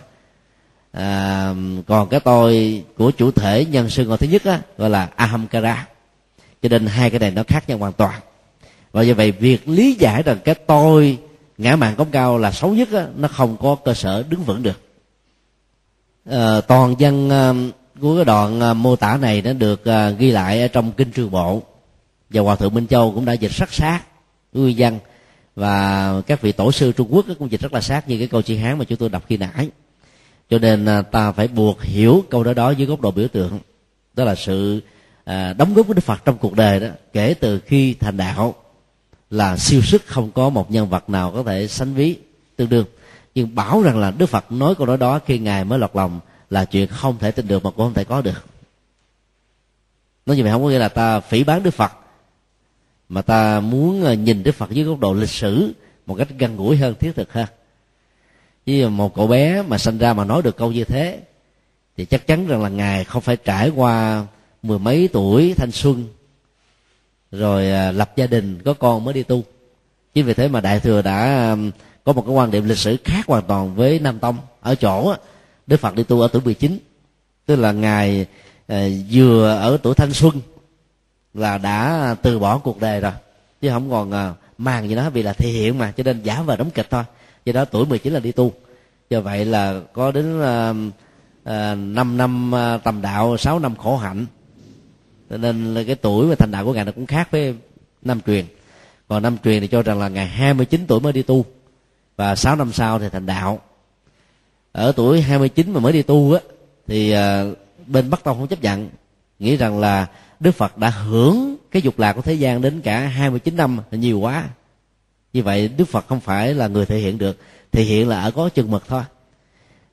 À, còn cái tôi của chủ thể nhân sư ngồi thứ nhất á, gọi là ahamkara. Cho nên hai cái này nó khác nhau hoàn toàn. Và do vậy việc lý giải rằng cái tôi ngã mạng cống cao là xấu nhất á, nó không có cơ sở đứng vững được. À, toàn văn à, của cái đoạn à, mô tả này nó được à, ghi lại ở trong kinh trường bộ và hòa thượng minh châu cũng đã dịch rất sát nguyên văn. Và các vị tổ sư trung quốc cũng dịch rất là sát như cái câu chi hán mà chúng tôi đọc khi nãy. Cho nên à, ta phải buộc hiểu câu đó đó dưới góc độ biểu tượng. Đó là sự à, đóng góp của đức phật trong cuộc đời đó kể từ khi thành đạo là siêu sức không có một nhân vật nào có thể sánh ví tương đương. Nhưng bảo rằng là đức phật nói câu nói đó khi ngài mới lọt lòng là chuyện không thể tin được mà cũng không thể có được. Nói như vậy không có nghĩa là ta phỉ bán đức phật mà ta muốn à, nhìn đức phật dưới góc độ lịch sử một cách gần gũi hơn thiết thực hơn chứ một cậu bé mà sinh ra mà nói được câu như thế, thì chắc chắn rằng là ngài không phải trải qua mười mấy tuổi thanh xuân, rồi à, lập gia đình, có con mới đi tu. Chính vì thế mà đại thừa đã có một cái quan điểm lịch sử khác hoàn toàn với nam tông. Ở chỗ đức phật đi tu ở tuổi 19 tức là ngài à, vừa ở tuổi thanh xuân là đã à, từ bỏ cuộc đời rồi. Chứ không còn à, màng gì đó vì là thể hiện mà cho nên giả vờ đóng kịch thôi. Do đó tuổi 19 là đi tu. Do vậy là có đến uh, uh, 5 năm uh, tầm đạo 6 năm khổ hạnh. Cho nên là cái tuổi và thành đạo của ngài nó cũng khác với năm truyền. Còn năm truyền thì cho rằng là ngày 29 tuổi mới đi tu. Và 6 năm sau thì thành đạo. Ở tuổi 29 mà mới đi tu á thì uh, bên Bắc Tông không chấp nhận. Nghĩ rằng là Đức Phật đã hưởng cái dục lạc của thế gian đến cả 29 năm là nhiều quá. Như vậy Đức Phật không phải là người thể hiện được thể hiện là ở có chừng mực thôi.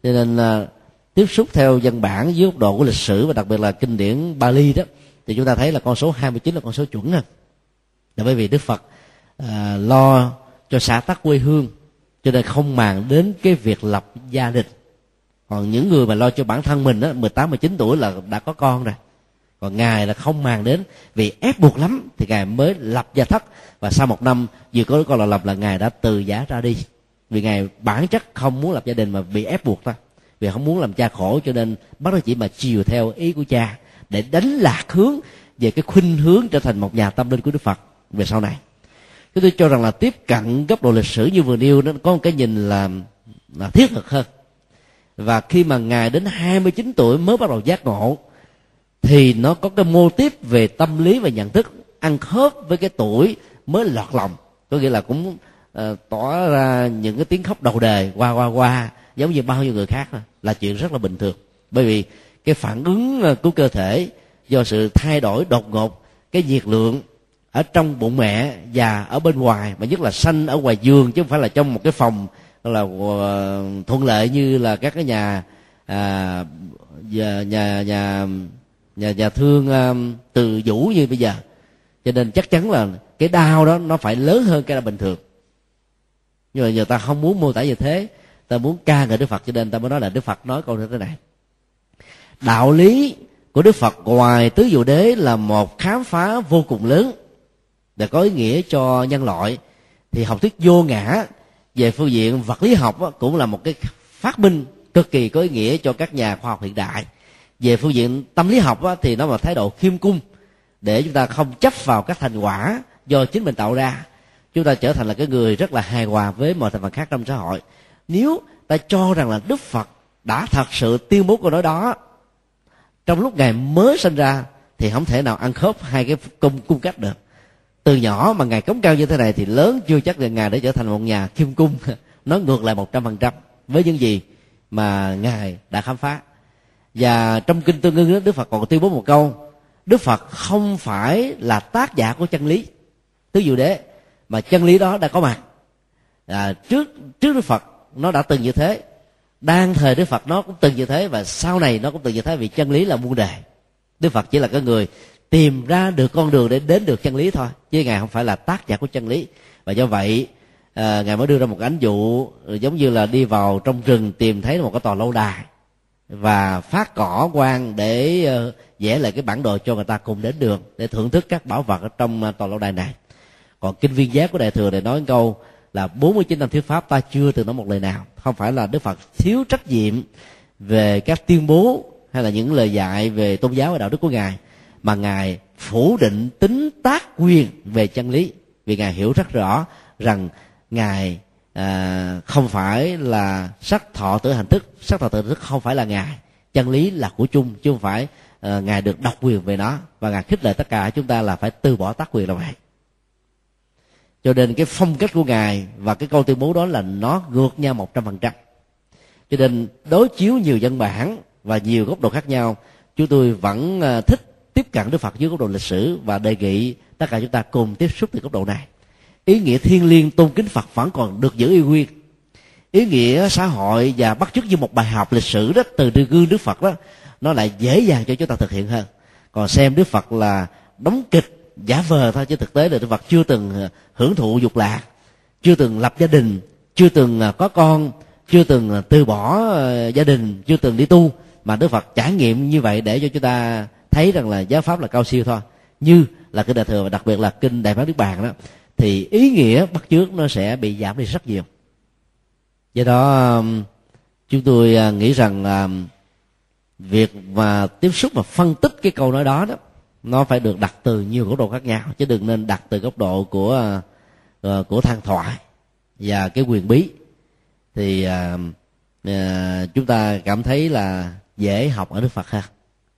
Cho nên là tiếp xúc theo văn bản dưới góc độ của lịch sử và đặc biệt là kinh điển Bali đó thì chúng ta thấy là con số 29 là con số chuẩn nè. là bởi vì Đức Phật à, lo cho xã tắc quê hương cho nên không màng đến cái việc lập gia đình. Còn những người mà lo cho bản thân mình á 18 19 tuổi là đã có con rồi còn ngài là không màng đến vì ép buộc lắm thì ngài mới lập gia thất. Và sau một năm vừa có đứa con là lập là ngài đã từ giả ra đi. Vì ngài bản chất không muốn lập gia đình mà bị ép buộc thôi vì không muốn làm cha khổ cho nên bắt đầu chỉ mà chiều theo ý của cha để đánh lạc hướng về cái khuynh hướng trở thành một nhà tâm linh của đức phật về sau này. Chúng tôi cho rằng là tiếp cận góc độ lịch sử như vừa nêu nó có một cái nhìn là, là thiết thực hơn. Và khi mà ngài đến 29 tuổi mới bắt đầu giác ngộ thì nó có cái mô tiếp về tâm lý và nhận thức ăn khớp với cái tuổi mới lọt lòng. Có nghĩa là cũng uh, tỏ ra những cái tiếng khóc đầu đề qua qua qua giống như bao nhiêu người khác là chuyện rất là bình thường. Bởi vì cái phản ứng ờ, của cơ thể do sự thay đổi đột ngột cái nhiệt lượng ở trong bụng mẹ và ở bên ngoài mà nhất là sanh ở ngoài giường chứ không phải là trong một cái phòng là thuận lợi như là các cái nhà à, nhà nhà nhà nhà, nhà thương um, từ vũ như bây giờ. Cho nên chắc chắn là cái đau đó nó phải lớn hơn cái đau bình thường. Nhưng mà giờ ta không muốn mô tả như thế. Ta muốn ca ngợi đức phật cho nên ta mới nói là đức phật nói câu như thế này. Đạo lý của đức phật ngoài tứ diệu đế là một khám phá vô cùng lớn để có ý nghĩa cho nhân loại. Thì học thuyết vô ngã về phương diện vật lý học cũng là một cái phát minh cực kỳ có ý nghĩa cho các nhà khoa học hiện đại về phương diện tâm lý học thì nó là thái độ khiêm cung, để chúng ta không chấp vào các thành quả do chính mình tạo ra. Chúng ta trở thành là cái người rất là hài hòa với mọi thành phần khác trong xã hội. Nếu ta cho rằng là đức phật đã thật sự tuyên bố câu nói đó, trong lúc ngài mới sinh ra, thì không thể nào ăn khớp hai cái cung cung cách được. Từ nhỏ mà ngài cống cao như thế này thì lớn chưa chắc là ngài để trở thành một nhà kim cung. Nó ngược lại một trăm phần trăm với những gì mà ngài đã khám phá và trong kinh tương ưng đức phật còn tuyên bố một câu đức phật không phải là tác giả của chân lý. Tứ diệu đế mà chân lý đó đã có mặt. À, trước trước đức phật nó đã từng như thế. Đang thời đức phật nó cũng từng như thế. Và sau này nó cũng từng như thế vì chân lý là muôn đề đức phật chỉ là cái người tìm ra được con đường để đến được chân lý thôi chứ ngài không phải là tác giả của chân lý. Và do vậy à, ngài mới đưa ra một ánh dụ giống như là đi vào trong rừng tìm thấy một cái tòa lâu đài và phát cỏ quan để ờ, vẽ lại cái bản đồ cho người ta cùng đến đường để thưởng thức các bảo vật ở trong ờ, tòa lâu đài này. Còn kinh viên giác của đại thừa này nói câu là 49 năm thuyết pháp ta chưa từng nói một lời nào. Không phải là đức phật thiếu trách nhiệm về các tuyên bố hay là những lời dạy về tôn giáo và đạo đức của ngài, mà ngài phủ định tính tác quyền về chân lý. Vì ngài hiểu rất rõ rằng ngài à, không phải là sắc thọ tử hành thức. Sắc thọ tử hành thức không phải là ngài. Chân lý là của chung chứ không phải à, ngài được độc quyền về nó. Và ngài khích lệ tất cả chúng ta là phải từ bỏ tác quyền là vậy cho nên cái phong cách của ngài và cái câu tuyên bố đó là nó ngược nhau một trăm phần trăm. Cho nên đối chiếu nhiều văn bản và nhiều góc độ khác nhau chúng tôi vẫn ờ, thích tiếp cận đức phật dưới góc độ lịch sử và đề nghị tất cả chúng ta cùng tiếp xúc từ góc độ này ý nghĩa thiên liêng tôn kính phật vẫn còn được giữ y nguyên. Ý nghĩa xã hội và bắt chước như một bài học lịch sử đó từ từ gương đức phật đó, nó lại dễ dàng cho chúng ta thực hiện hơn. Còn xem đức phật là đóng kịch, giả vờ thôi, chứ thực tế là đức phật chưa từng ờ, hưởng thụ dục lạc, chưa từng lập gia đình, chưa từng ờ, có con, chưa từng ờ, từ bỏ gia đình, chưa từng đi tu. Mà đức phật trải nghiệm như vậy để cho chúng ta thấy rằng là giáo pháp là cao siêu thôi. Như là kinh đại thừa và đặc biệt là kinh đại pháp đức bàn đó thì ý nghĩa bắt chước nó sẽ bị giảm đi rất nhiều. Do đó um, chúng tôi uh, nghĩ rằng um, việc mà tiếp xúc và phân tích cái câu nói đó đó nó phải được đặt từ nhiều góc độ khác nhau chứ đừng nên đặt từ góc độ của uh, uh, của than thoại và cái quyền bí. Thì um, chúng ta cảm thấy là dễ học ở đức phật ha.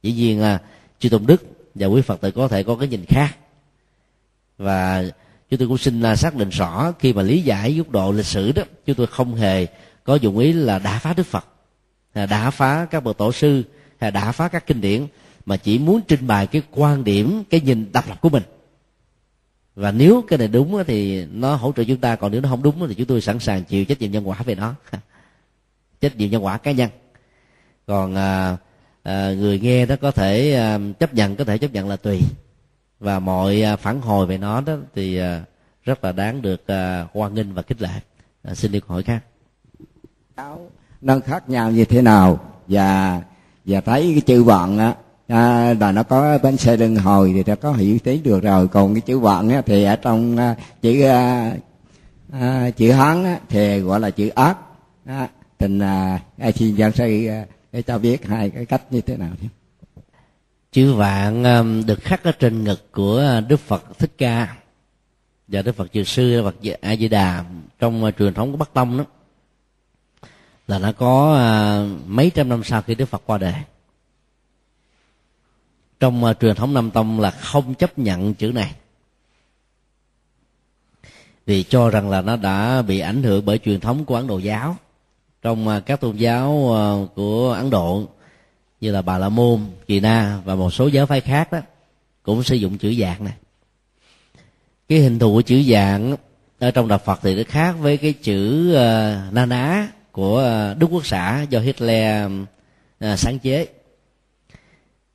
Dĩ nhiên uh, chư tôn đức và quý phật tử có thể có cái nhìn khác. Và chúng tôi cũng xin là xác định rõ khi mà lý giải góc độ lịch sử đó chúng tôi không hề có dụng ý là đả phá đức phật à, đả phá các bậc tổ sư à, hay đả phá các kinh điển mà chỉ muốn trình bày cái quan điểm cái nhìn độc lập của mình. Và nếu cái này đúng thì nó hỗ trợ chúng ta còn nếu nó không đúng thì chúng tôi sẵn sàng chịu trách nhiệm nhân quả về nó. Trách nhiệm nhân quả cá nhân. Còn à, à, người nghe đó có thể à, chấp nhận có thể chấp nhận là tùy và mọi à, phản hồi về nó đó thì à, rất là đáng được à, hoan nghênh và khích lệ. Xin đi câu hỏi khác. Nó khác nhau như thế nào? Và và thấy cái chữ vọng á à, là nó có bánh xe lưng hồi thì đã có hiểu tí được rồi. Còn cái chữ vọng á, thì ở trong chữ à, chữ hán á, thì gọi là chữ ác. À, tình à, ai xin giảng sư à, cho biết hai cái cách như thế nào thế chữ vạn um, được khắc ở trên ngực của đức phật thích ca. Và đức phật dược sư phật a di đà trong uh, truyền thống của bắc tông đó là nó có uh, mấy trăm năm sau khi đức phật qua đời. Trong uh, truyền thống nam tông là không chấp nhận chữ này. Vì cho rằng là nó đã bị ảnh hưởng bởi truyền thống của ấn độ giáo. Trong uh, các tôn giáo của ấn độ như là bà la môn kỳ na và một số giáo phái khác đó cũng sử dụng chữ dạng này. Cái hình thù của chữ dạng ở trong đạo phật thì nó khác với cái chữ uh, na ná của ờ, đức quốc xã do hitler uh, sáng chế.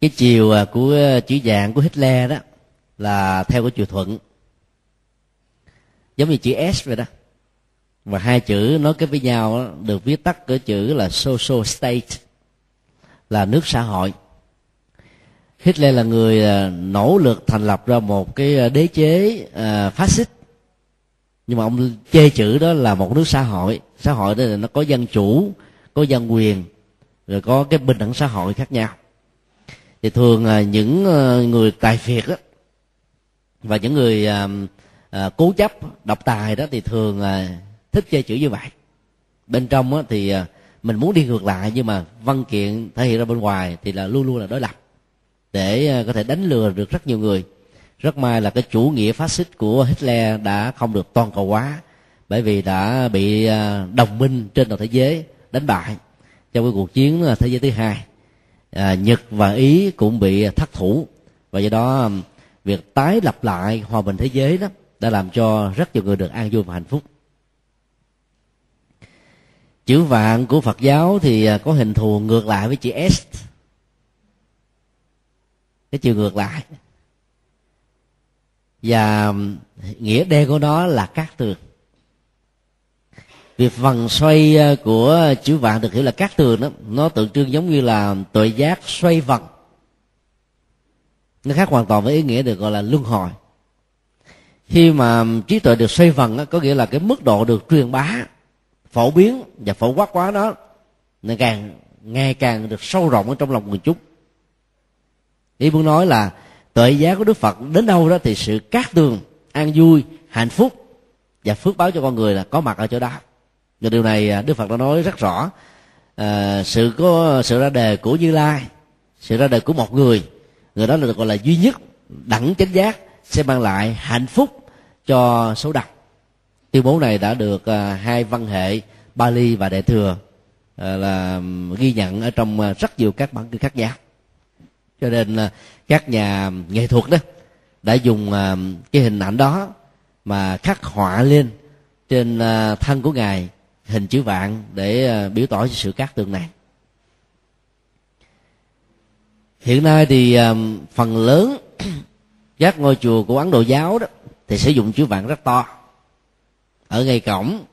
Cái chiều uh, của chữ dạng của hitler đó là theo cái chiều thuận giống như chữ s vậy đó. Và hai chữ nói cái với nhau đó, được viết tắt của chữ là social state là nước xã hội. Hitler là người à, nỗ lực thành lập ra một cái à, đế chế uh, phát xít nhưng mà ông chê chữ đó là một nước xã hội. Xã hội đó là nó có dân chủ có dân quyền rồi có cái bình đẳng xã hội khác nhau. Thì thường à, những người tài phiệt đó, và những người uh, uh, cố chấp độc tài đó thì thường uh, thích chơi chữ như vậy. Bên trong thì uh, mình muốn đi ngược lại nhưng mà văn kiện thể hiện ra bên ngoài thì là luôn luôn là đối lập. Để ờ, có thể đánh lừa được rất nhiều người. Rất may là cái chủ nghĩa phát xít của Hitler đã không được toàn cầu hóa bởi vì đã bị ờ, đồng minh trên toàn thế giới đánh bại trong cái cuộc chiến ờ, thế giới thứ hai. À, Nhật và Ý cũng bị thất thủ và do đó việc tái lập lại hòa bình thế giới đó đã làm cho rất nhiều người được an vui và hạnh phúc chữ vạn của phật giáo thì à, có hình thù ngược lại với chữ s. Cái chiều ngược lại. Và nghĩa đen của nó là cát tường. Việc vần xoay à, của chữ vạn được hiểu là cát tường đó nó tượng trưng giống như là tội giác xoay vần. Nó khác hoàn toàn với ý nghĩa được gọi là luân hồi. Khi mà trí tuệ được xoay vần đó, có nghĩa là cái mức độ được truyền bá phổ biến và phổ quát quá đó ngày càng ngày càng được sâu rộng ở trong lòng người chúng. Ý muốn nói là tuệ giá của đức phật đến đâu đó thì sự cát tường an vui hạnh phúc và phước báo cho con người là có mặt ở chỗ đó. Và điều này à, đức phật đã nói rất rõ. À, sự có sự ra đề của như lai sự ra đề của một người người đó là được gọi là duy nhất đẳng chánh giác sẽ mang lại hạnh phúc cho số đông tuyên bố này đã được uh, hai văn hệ Bali và Đại thừa uh, là ghi nhận ở trong uh, rất nhiều các bản kinh khác nhau. Cho nên uh, các nhà nghệ thuật đó đã dùng uh, cái hình ảnh đó mà khắc họa lên trên uh, thân của ngài hình chữ vạn để uh, biểu tỏ sự cát tường này. Hiện nay thì uh, phần lớn các ngôi chùa của ấn độ giáo đó thì sử dụng chữ vạn rất to ở ngay cổng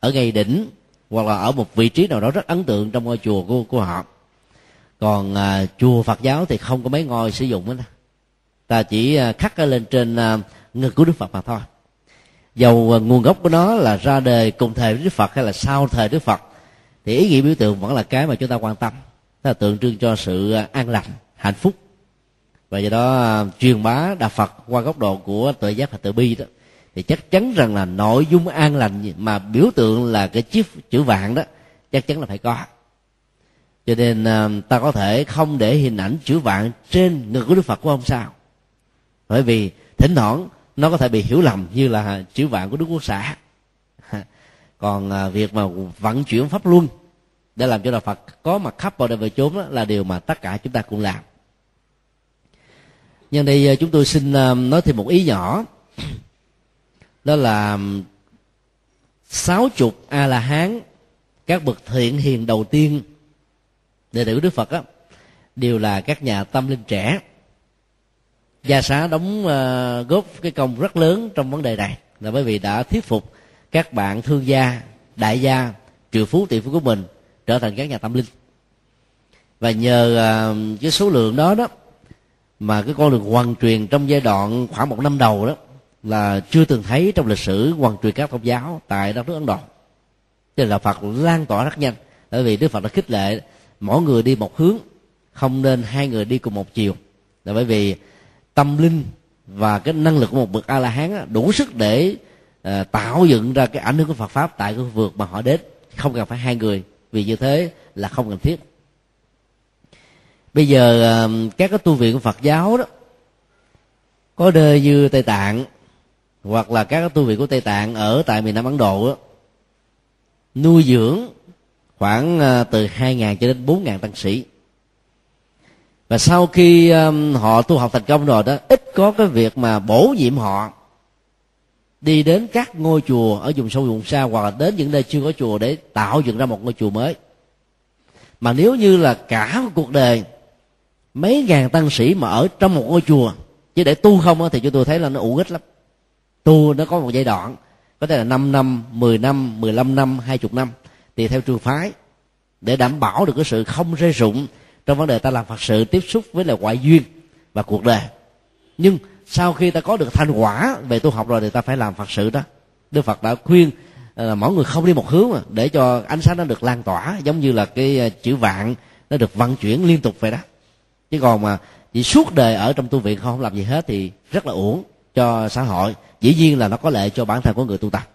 ở ngay đỉnh hoặc là ở một vị trí nào đó rất ấn tượng trong ngôi chùa của của họ. Còn à, chùa phật giáo thì không có mấy ngôi sử dụng đó ta chỉ à, khắc lên trên à, ngực của đức phật mà thôi. Dầu à, nguồn gốc của nó là ra đời cùng thời với đức phật hay là sau thời đức phật thì ý nghĩa biểu tượng vẫn là cái mà chúng ta quan tâm. Đó là tượng trưng cho sự à, an lành hạnh phúc. Và do đó à, truyền bá đạo phật qua góc độ của tự giác và tự bi đó thì chắc chắn rằng là nội dung an lành mà biểu tượng là cái chiếc chữ vạn đó, chắc chắn là phải có. Cho nên ờ, ta có thể không để hình ảnh chữ vạn trên ngực của đức phật của ông sao? Bởi vì thỉnh thoảng nó có thể bị hiểu lầm như là chữ vạn của đức quốc xã. Còn ờ, việc mà vận chuyển pháp luân để làm cho đạo phật có mặt khắp vào đời về chốn đó là điều mà tất cả chúng ta cũng làm. Nhân đây ờ, chúng tôi xin nói thêm một ý nhỏ đó là sáu chục a la hán các bậc thiện hiền đầu tiên đệ tử đức phật á đều là các nhà tâm linh trẻ. Gia xá đóng uh, góp cái công rất lớn trong vấn đề này. Là bởi vì đã thuyết phục các bạn thương gia đại gia triệu phú tỷ phú của mình trở thành các nhà tâm linh. Và nhờ uh, cái số lượng đó đó mà cái con đường hoàn truyền trong giai đoạn khoảng một năm đầu đó là chưa từng thấy trong lịch sử hoàng truyền các tôn giáo tại đất nước ấn độ. Cho là phật lan tỏa rất nhanh bởi vì đức phật đã khích lệ mỗi người đi một hướng không nên hai người đi cùng một chiều. Là bởi vì tâm linh và cái năng lực của một bậc a la hán đủ sức để uh, tạo dựng ra cái ảnh hưởng của phật pháp tại cái khu vực mà họ đến. Không cần phải hai người vì như thế là không cần thiết. Bây giờ uh, các cái tu viện của phật giáo đó có nơi như tây tạng hoặc là các tu viện của tây tạng ở tại miền nam ấn độ đó, nuôi dưỡng khoảng ờ, từ 2.000 cho đến 4.000 tăng sĩ. Và sau khi họ tu học thành công rồi đó ít có cái việc mà bổ nhiệm họ đi đến các ngôi chùa ở vùng sâu vùng xa hoặc là đến những nơi chưa có chùa để tạo dựng ra một ngôi chùa mới. Mà nếu như là cả một cuộc đời mấy ngàn tăng sĩ mà ở trong một ngôi chùa chứ để tu không thì chúng tôi thấy là nó ủ ích lắm tu nó có một giai đoạn, có thể là 5 năm 10 năm 15 năm 20 năm. Tùy theo trường phái, để đảm bảo được cái sự không rơi rụng trong vấn đề ta làm phật sự, tiếp xúc với là ngoại duyên và cuộc đời. Nhưng sau khi ta có được thành quả về tu học rồi thì ta phải làm phật sự đó. Đức phật đã khuyên à, là mỗi người không đi một hướng mà, để cho ánh sáng nó được lan tỏa, giống như là cái à, chữ vạn nó được vận chuyển liên tục vậy đó. Chứ còn mà chỉ suốt đời ở trong tu viện không làm gì hết thì rất là uổng cho xã hội. Dĩ nhiên là nó có lợi cho bản thân của người tu tập.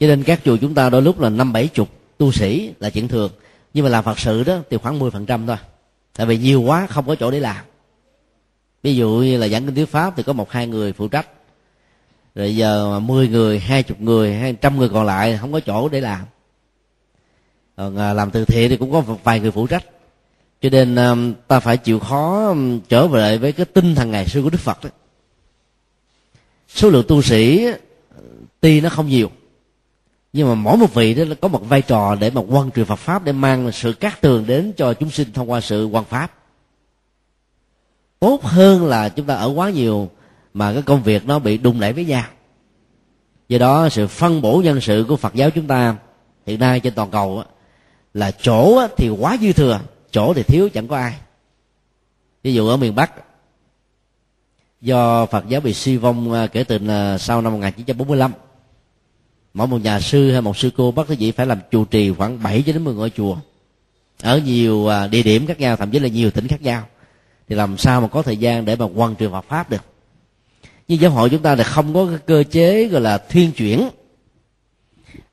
Cho nên các chùa chúng ta đôi lúc là năm bảy chục tu sĩ là chuyện thường. Nhưng mà làm phật sự đó thì khoảng 10% phần trăm thôi. Tại vì nhiều quá không có chỗ để làm. Ví dụ như là giảng kinh thuyết pháp thì có một hai người phụ trách. Rồi giờ mà 10 người, hai chục người, hai trăm người còn lại không có chỗ để làm. Còn à, làm từ thiện thì cũng có một vài người phụ trách. Cho nên à, ta phải chịu khó trở về với cái tinh thần ngày xưa của đức phật đó số lượng tu sĩ, tuy nó không nhiều, nhưng mà mỗi một vị đó có một vai trò để mà quan truyền Phật pháp, để mang sự cát tường đến cho chúng sinh thông qua sự quan pháp. Tốt hơn là chúng ta ở quá nhiều mà cái công việc nó bị đùng đẩy với nhau. Do đó, sự phân bổ nhân sự của Phật giáo chúng ta hiện nay trên toàn cầu là chỗ thì quá dư thừa, chỗ thì thiếu chẳng có ai. Ví dụ ở miền Bắc do Phật giáo bị suy vong à, kể từ à, sau năm 1945 mỗi một nhà sư hay một sư cô bắt gì phải làm trụ trì khoảng 7 cho đến 10 ngôi chùa. Ở nhiều à, địa điểm khác nhau thậm chí là nhiều tỉnh khác nhau. Thì làm sao mà có thời gian để mà quan truyền Phật pháp được? Nhưng giáo hội chúng ta là không có cái cơ chế gọi là thiên chuyển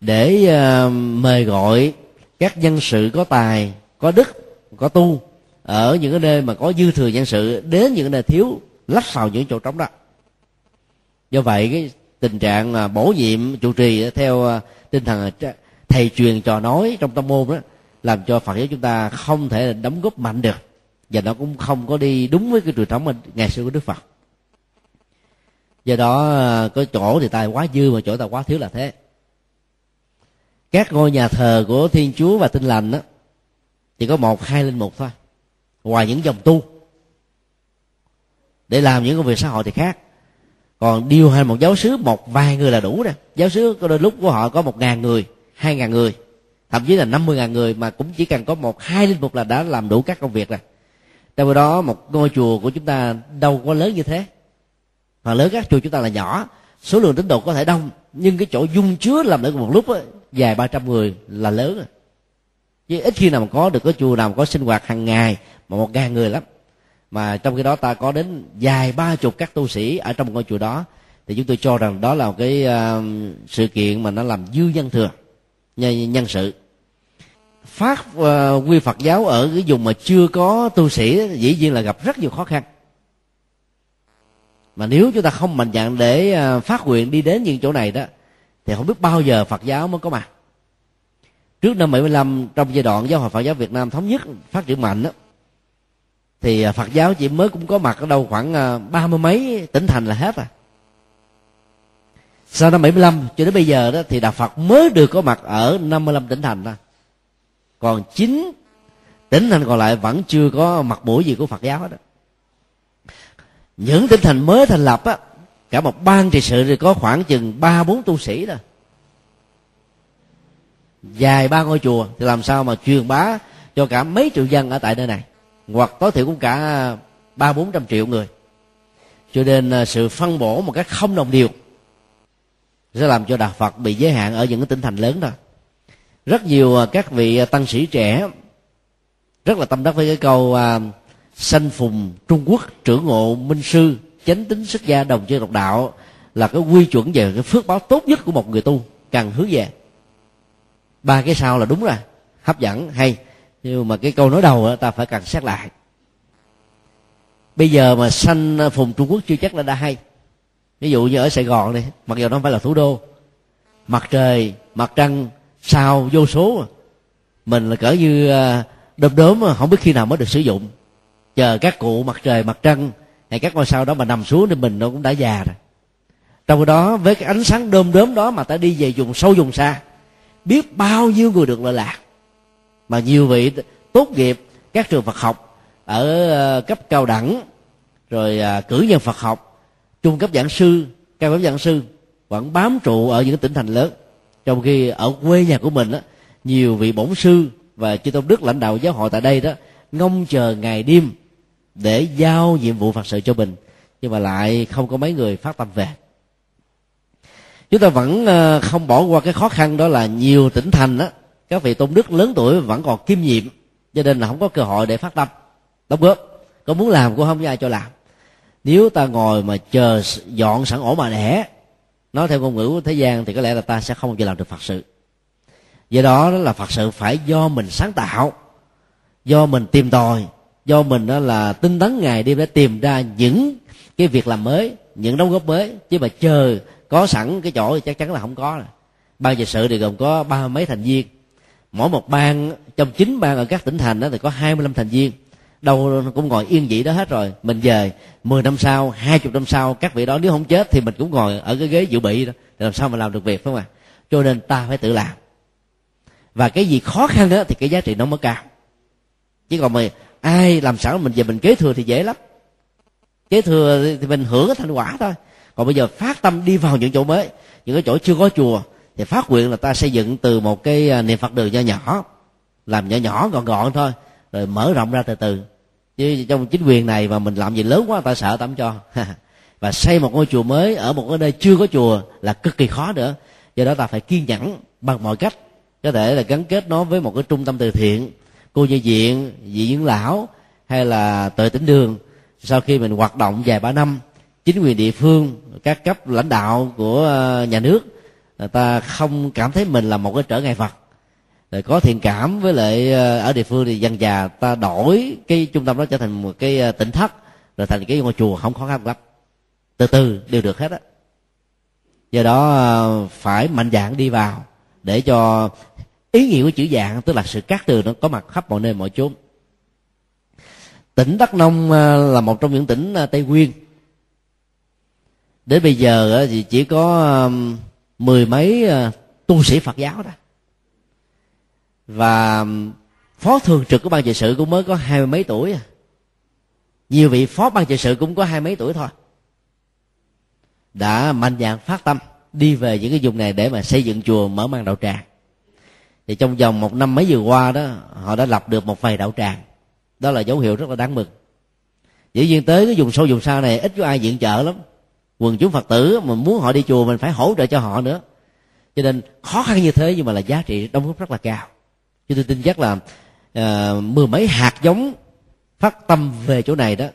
để uh, mời gọi các nhân sự có tài có đức có tu ở những cái nơi mà có dư thừa nhân sự đến những nơi thiếu lách vào những chỗ trống đó. Do vậy, cái tình trạng à, bổ nhiệm trụ trì theo à, tinh thần à, thầy truyền trò nói trong tâm môn đó, làm cho phật giáo chúng ta không thể đóng góp mạnh được. Và nó cũng không có đi đúng với cái truyền thống ngày xưa của đức phật. Do đó có chỗ thì tài quá dư mà chỗ tài quá thiếu là thế. Các ngôi nhà thờ của thiên chúa và tinh lành đó chỉ có một, hai linh mục thôi. Ngoài những dòng tu để làm những công việc xã hội thì khác. Còn điều hành một giáo sứ một vài người là đủ rồi. Giáo sứ có đôi lúc của họ có một ngàn người hai ngàn người thậm chí là năm mươi ngàn người mà cũng chỉ cần có một hai linh mục là đã làm đủ các công việc rồi. Trong đó một ngôi chùa của chúng ta đâu có lớn như thế. Phần lớn các chùa chúng ta là nhỏ. Số lượng tín đồ có thể đông nhưng cái chỗ dung chứa làm được một lúc ấy, dài ba trăm người là lớn rồi. Chứ ít khi nào mà có được cái chùa nào mà có sinh hoạt hàng ngày mà một ngàn người lắm mà trong khi đó ta có đến dài ba chục các tu sĩ ở trong ngôi chùa đó thì chúng tôi cho rằng đó là một cái uh, sự kiện mà nó làm dư nhân thừa nhân, nhân sự. Phát uh, ờ, quy phật giáo ở cái vùng mà chưa có tu sĩ dĩ nhiên là gặp rất nhiều khó khăn. Mà nếu chúng ta không mạnh dạn để uh, phát nguyện đi đến những chỗ này đó thì không biết bao giờ phật giáo mới có mặt. Trước năm 75 trong giai đoạn giáo hội phật giáo việt nam thống nhất phát triển mạnh đó thì à, phật giáo chỉ mới cũng có mặt ở đâu khoảng à, ba mươi mấy tỉnh thành là hết à sau năm 75 cho đến bây giờ đó thì đạo Phật mới được có mặt ở 55 tỉnh thành thôi. Còn chín tỉnh thành còn lại vẫn chưa có mặt mũi gì của Phật giáo hết đó những tỉnh thành mới thành lập á, cả một ban trị sự thì có khoảng chừng ba bốn tu sĩ thôi. Dài ba ngôi chùa thì làm sao mà truyền bá cho cả mấy triệu dân ở tại nơi này? Hoặc tối thiểu cũng cả à, ba, bốn trăm triệu người. Cho nên à, sự phân bổ một cách không đồng đều sẽ làm cho đạo phật bị giới hạn ở những cái tỉnh thành lớn đó. Rất nhiều à, các vị tăng sĩ trẻ rất là tâm đắc với cái câu sanh phùng trung quốc, trưởng ngộ minh sư, chánh tính xuất gia đồng chơi độc đạo là cái quy chuẩn về cái phước báo tốt nhất của một người tu cần hướng về. Ba cái sau là đúng rồi, hấp dẫn, hay nhưng mà cái câu nói đầu ta phải cần xét lại. Bây giờ mà sanh phùng trung quốc chưa chắc là đã hay. Ví dụ như ở sài gòn đi mặc dù nó không phải là thủ đô mặt trời mặt trăng sao vô số mình là cỡ như à, đom đốm không biết khi nào mới được sử dụng. Chờ các cụ mặt trời mặt trăng hay các ngôi sao đó mà nằm xuống thì mình nó cũng đã già rồi. Trong đó với cái ánh sáng đom đốm đó mà ta đi về vùng sâu vùng xa biết bao nhiêu người được lợi lạc mà nhiều vị tốt nghiệp các trường Phật học ở ờ, cấp cao đẳng rồi à, cử nhân Phật học trung cấp giảng sư cao cấp giảng sư vẫn bám trụ ở những tỉnh thành lớn. Trong khi ở quê nhà của mình đó, nhiều vị bổn sư và chư tôn đức lãnh đạo giáo hội tại đây đó ngông chờ ngày đêm để giao nhiệm vụ phật sự cho mình nhưng mà lại không có mấy người phát tâm về. Chúng ta vẫn ờ, không bỏ qua cái khó khăn đó là nhiều tỉnh thành đó các vị tôn đức lớn tuổi vẫn còn kiêm nhiệm, cho nên là không có cơ hội để phát tâm. Đóng góp, có muốn làm cũng không có ai cho làm. Nếu ta ngồi mà chờ dọn sẵn ổ mà đẻ nói theo ngôn ngữ của thế gian, thì có lẽ là ta sẽ không bao giờ làm được phật sự. Do đó là phật sự phải do mình sáng tạo, do mình tìm tòi, do mình đó là tinh tấn ngày đêm để tìm ra những cái việc làm mới, những đóng góp mới. Chứ mà chờ có sẵn cái chỗ thì chắc chắn là không có rồi. Ban giờ sự thì gồm có ba mấy thành viên mỗi một bang, trong chín bang ở các tỉnh thành đó thì có 25 thành viên. Đâu cũng ngồi yên vị đó hết rồi, mình về. 10 năm sau 20 năm sau, các vị đó nếu không chết thì mình cũng ngồi ở cái ghế dự bị đó. Thì làm sao mà làm được việc, phải không ạ? Cho nên ta phải tự làm. Và cái gì khó khăn đó thì cái giá trị nó mới cao. Chứ còn mà ai làm sẵn mình về mình kế thừa thì dễ lắm. Kế thừa thì mình hưởng cái thành quả thôi. Còn bây giờ phát tâm đi vào những chỗ mới, những cái chỗ chưa có chùa thì phát nguyện là ta xây dựng từ một cái à, niệm phật đường nho nhỏ, làm nhỏ nhỏ gọn gọn thôi, rồi mở rộng ra từ từ. Chứ trong chính quyền này mà mình làm gì lớn quá, ta sợ tắm cho. Và xây một ngôi chùa mới ở một cái nơi chưa có chùa là cực kỳ khó nữa. Do đó ta phải kiên nhẫn bằng mọi cách. Có thể là gắn kết nó với một cái trung tâm từ thiện, cô nhi viện, vị dưỡng lão, hay là tuệ tỉnh đường. Sau khi mình hoạt động vài ba năm, chính quyền địa phương, các cấp lãnh đạo của à, nhà nước người ta không cảm thấy mình là một cái trở ngại vật. Rồi có thiện cảm với lại ờ, ở địa phương thì dần già ta đổi cái trung tâm đó trở thành một cái ờ, tỉnh thất, rồi thành cái ngôi chùa không khó khăn lắm. Từ từ, đều được hết á. Do đó ờ, phải mạnh dạng đi vào để cho ý nghĩa của chữ dạng, tức là sự cát tường nó có mặt khắp mọi nơi, mọi chốn. Tỉnh đắk nông là một trong những tỉnh tây nguyên. Đến bây giờ thì chỉ có mười mấy ờ, tu sĩ phật giáo đó. Và phó thường trực của ban trị sự cũng mới có hai mươi mấy tuổi à. Nhiều vị phó ban trị sự cũng có hai mấy tuổi thôi. Đã mạnh dạn phát tâm đi về những cái vùng này để mà xây dựng chùa, mở mang đạo tràng. Thì trong vòng một năm mấy vừa qua đó, họ đã lập được một vài đạo tràng. Đó là dấu hiệu rất là đáng mừng. Dĩ nhiên tới cái vùng sâu, vùng xa này, ít có ai diện trợ lắm quần chúng phật tử mà muốn họ đi chùa mình phải hỗ trợ cho họ nữa. Cho nên khó khăn như thế nhưng mà là giá trị đóng góp rất là cao. Chứ tôi tin chắc là uh, mười mấy hạt giống phát tâm về chỗ này đó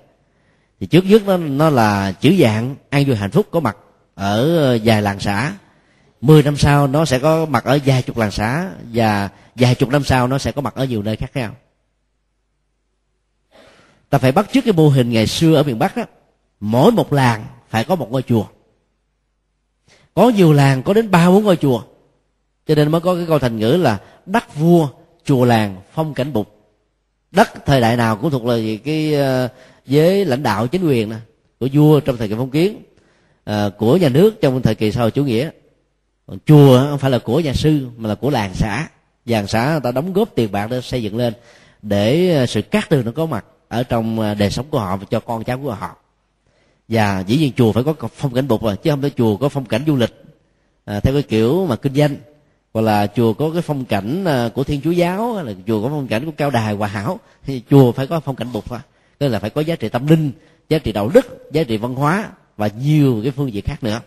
thì trước nhất nó nó là chữ dạng an vui hạnh phúc có mặt ở vài làng xã. Mười năm sau nó sẽ có mặt ở vài chục làng xã và vài chục năm sau nó sẽ có mặt ở nhiều nơi khác nhau. Ta phải bắt trước cái mô hình ngày xưa ở miền bắc đó. Mỗi một làng phải có một ngôi chùa. Có nhiều làng có đến ba, bốn ngôi chùa. Cho nên mới có cái câu thành ngữ là đất vua, chùa làng, phong cảnh bục đất thời đại nào cũng thuộc là cái ờ, giới lãnh đạo chính quyền nè, của vua trong thời kỳ phong kiến ờ, của nhà nước trong thời kỳ sau chủ nghĩa. Còn chùa không phải là của nhà sư, mà là của làng xã. Làng xã người ta đóng góp tiền bạc để xây dựng lên, để ờ, sự cát tường nó có mặt ở trong đời sống của họ và cho con cháu của họ và dĩ nhiên chùa phải có phong cảnh bục rồi chứ không phải chùa có phong cảnh du lịch. À, theo cái kiểu mà kinh doanh hoặc là chùa có cái phong cảnh à, của thiên chúa giáo hay là chùa có phong cảnh của cao đài hòa hảo thì chùa phải có phong cảnh bục thôi. Tức là phải có giá trị tâm linh giá trị đạo đức giá trị văn hóa và nhiều cái phương diện khác nữa.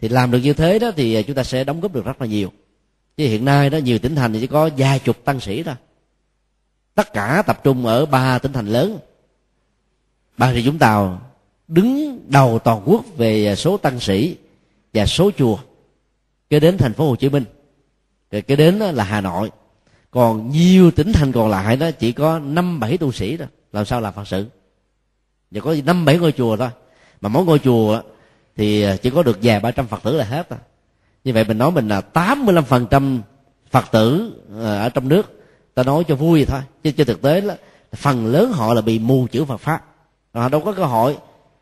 Thì làm được như thế đó thì à, chúng ta sẽ đóng góp được rất là nhiều. Chứ hiện nay đó nhiều tỉnh thành thì chỉ có vài chục tăng sĩ thôi. Tất cả tập trung ở ba tỉnh thành lớn. Ba rịa vũng tàu đứng đầu toàn quốc về số tăng sĩ và số chùa, kế đến thành phố hồ chí minh, rồi kế đến là hà nội. Còn nhiều tỉnh thành còn lại đó chỉ có năm bảy tu sĩ thôi. Làm sao làm phật sự? Và có năm bảy ngôi chùa thôi. Mà mỗi ngôi chùa thì à, chỉ có được vài ba trăm phật tử là hết thôi. Như vậy mình nói mình là tám mươi lăm phần trăm phật tử à, ở trong nước, ta nói cho vui thôi. Chứ trên thực tế là phần lớn họ là bị mù chữ phật pháp. Họ đâu có cơ hội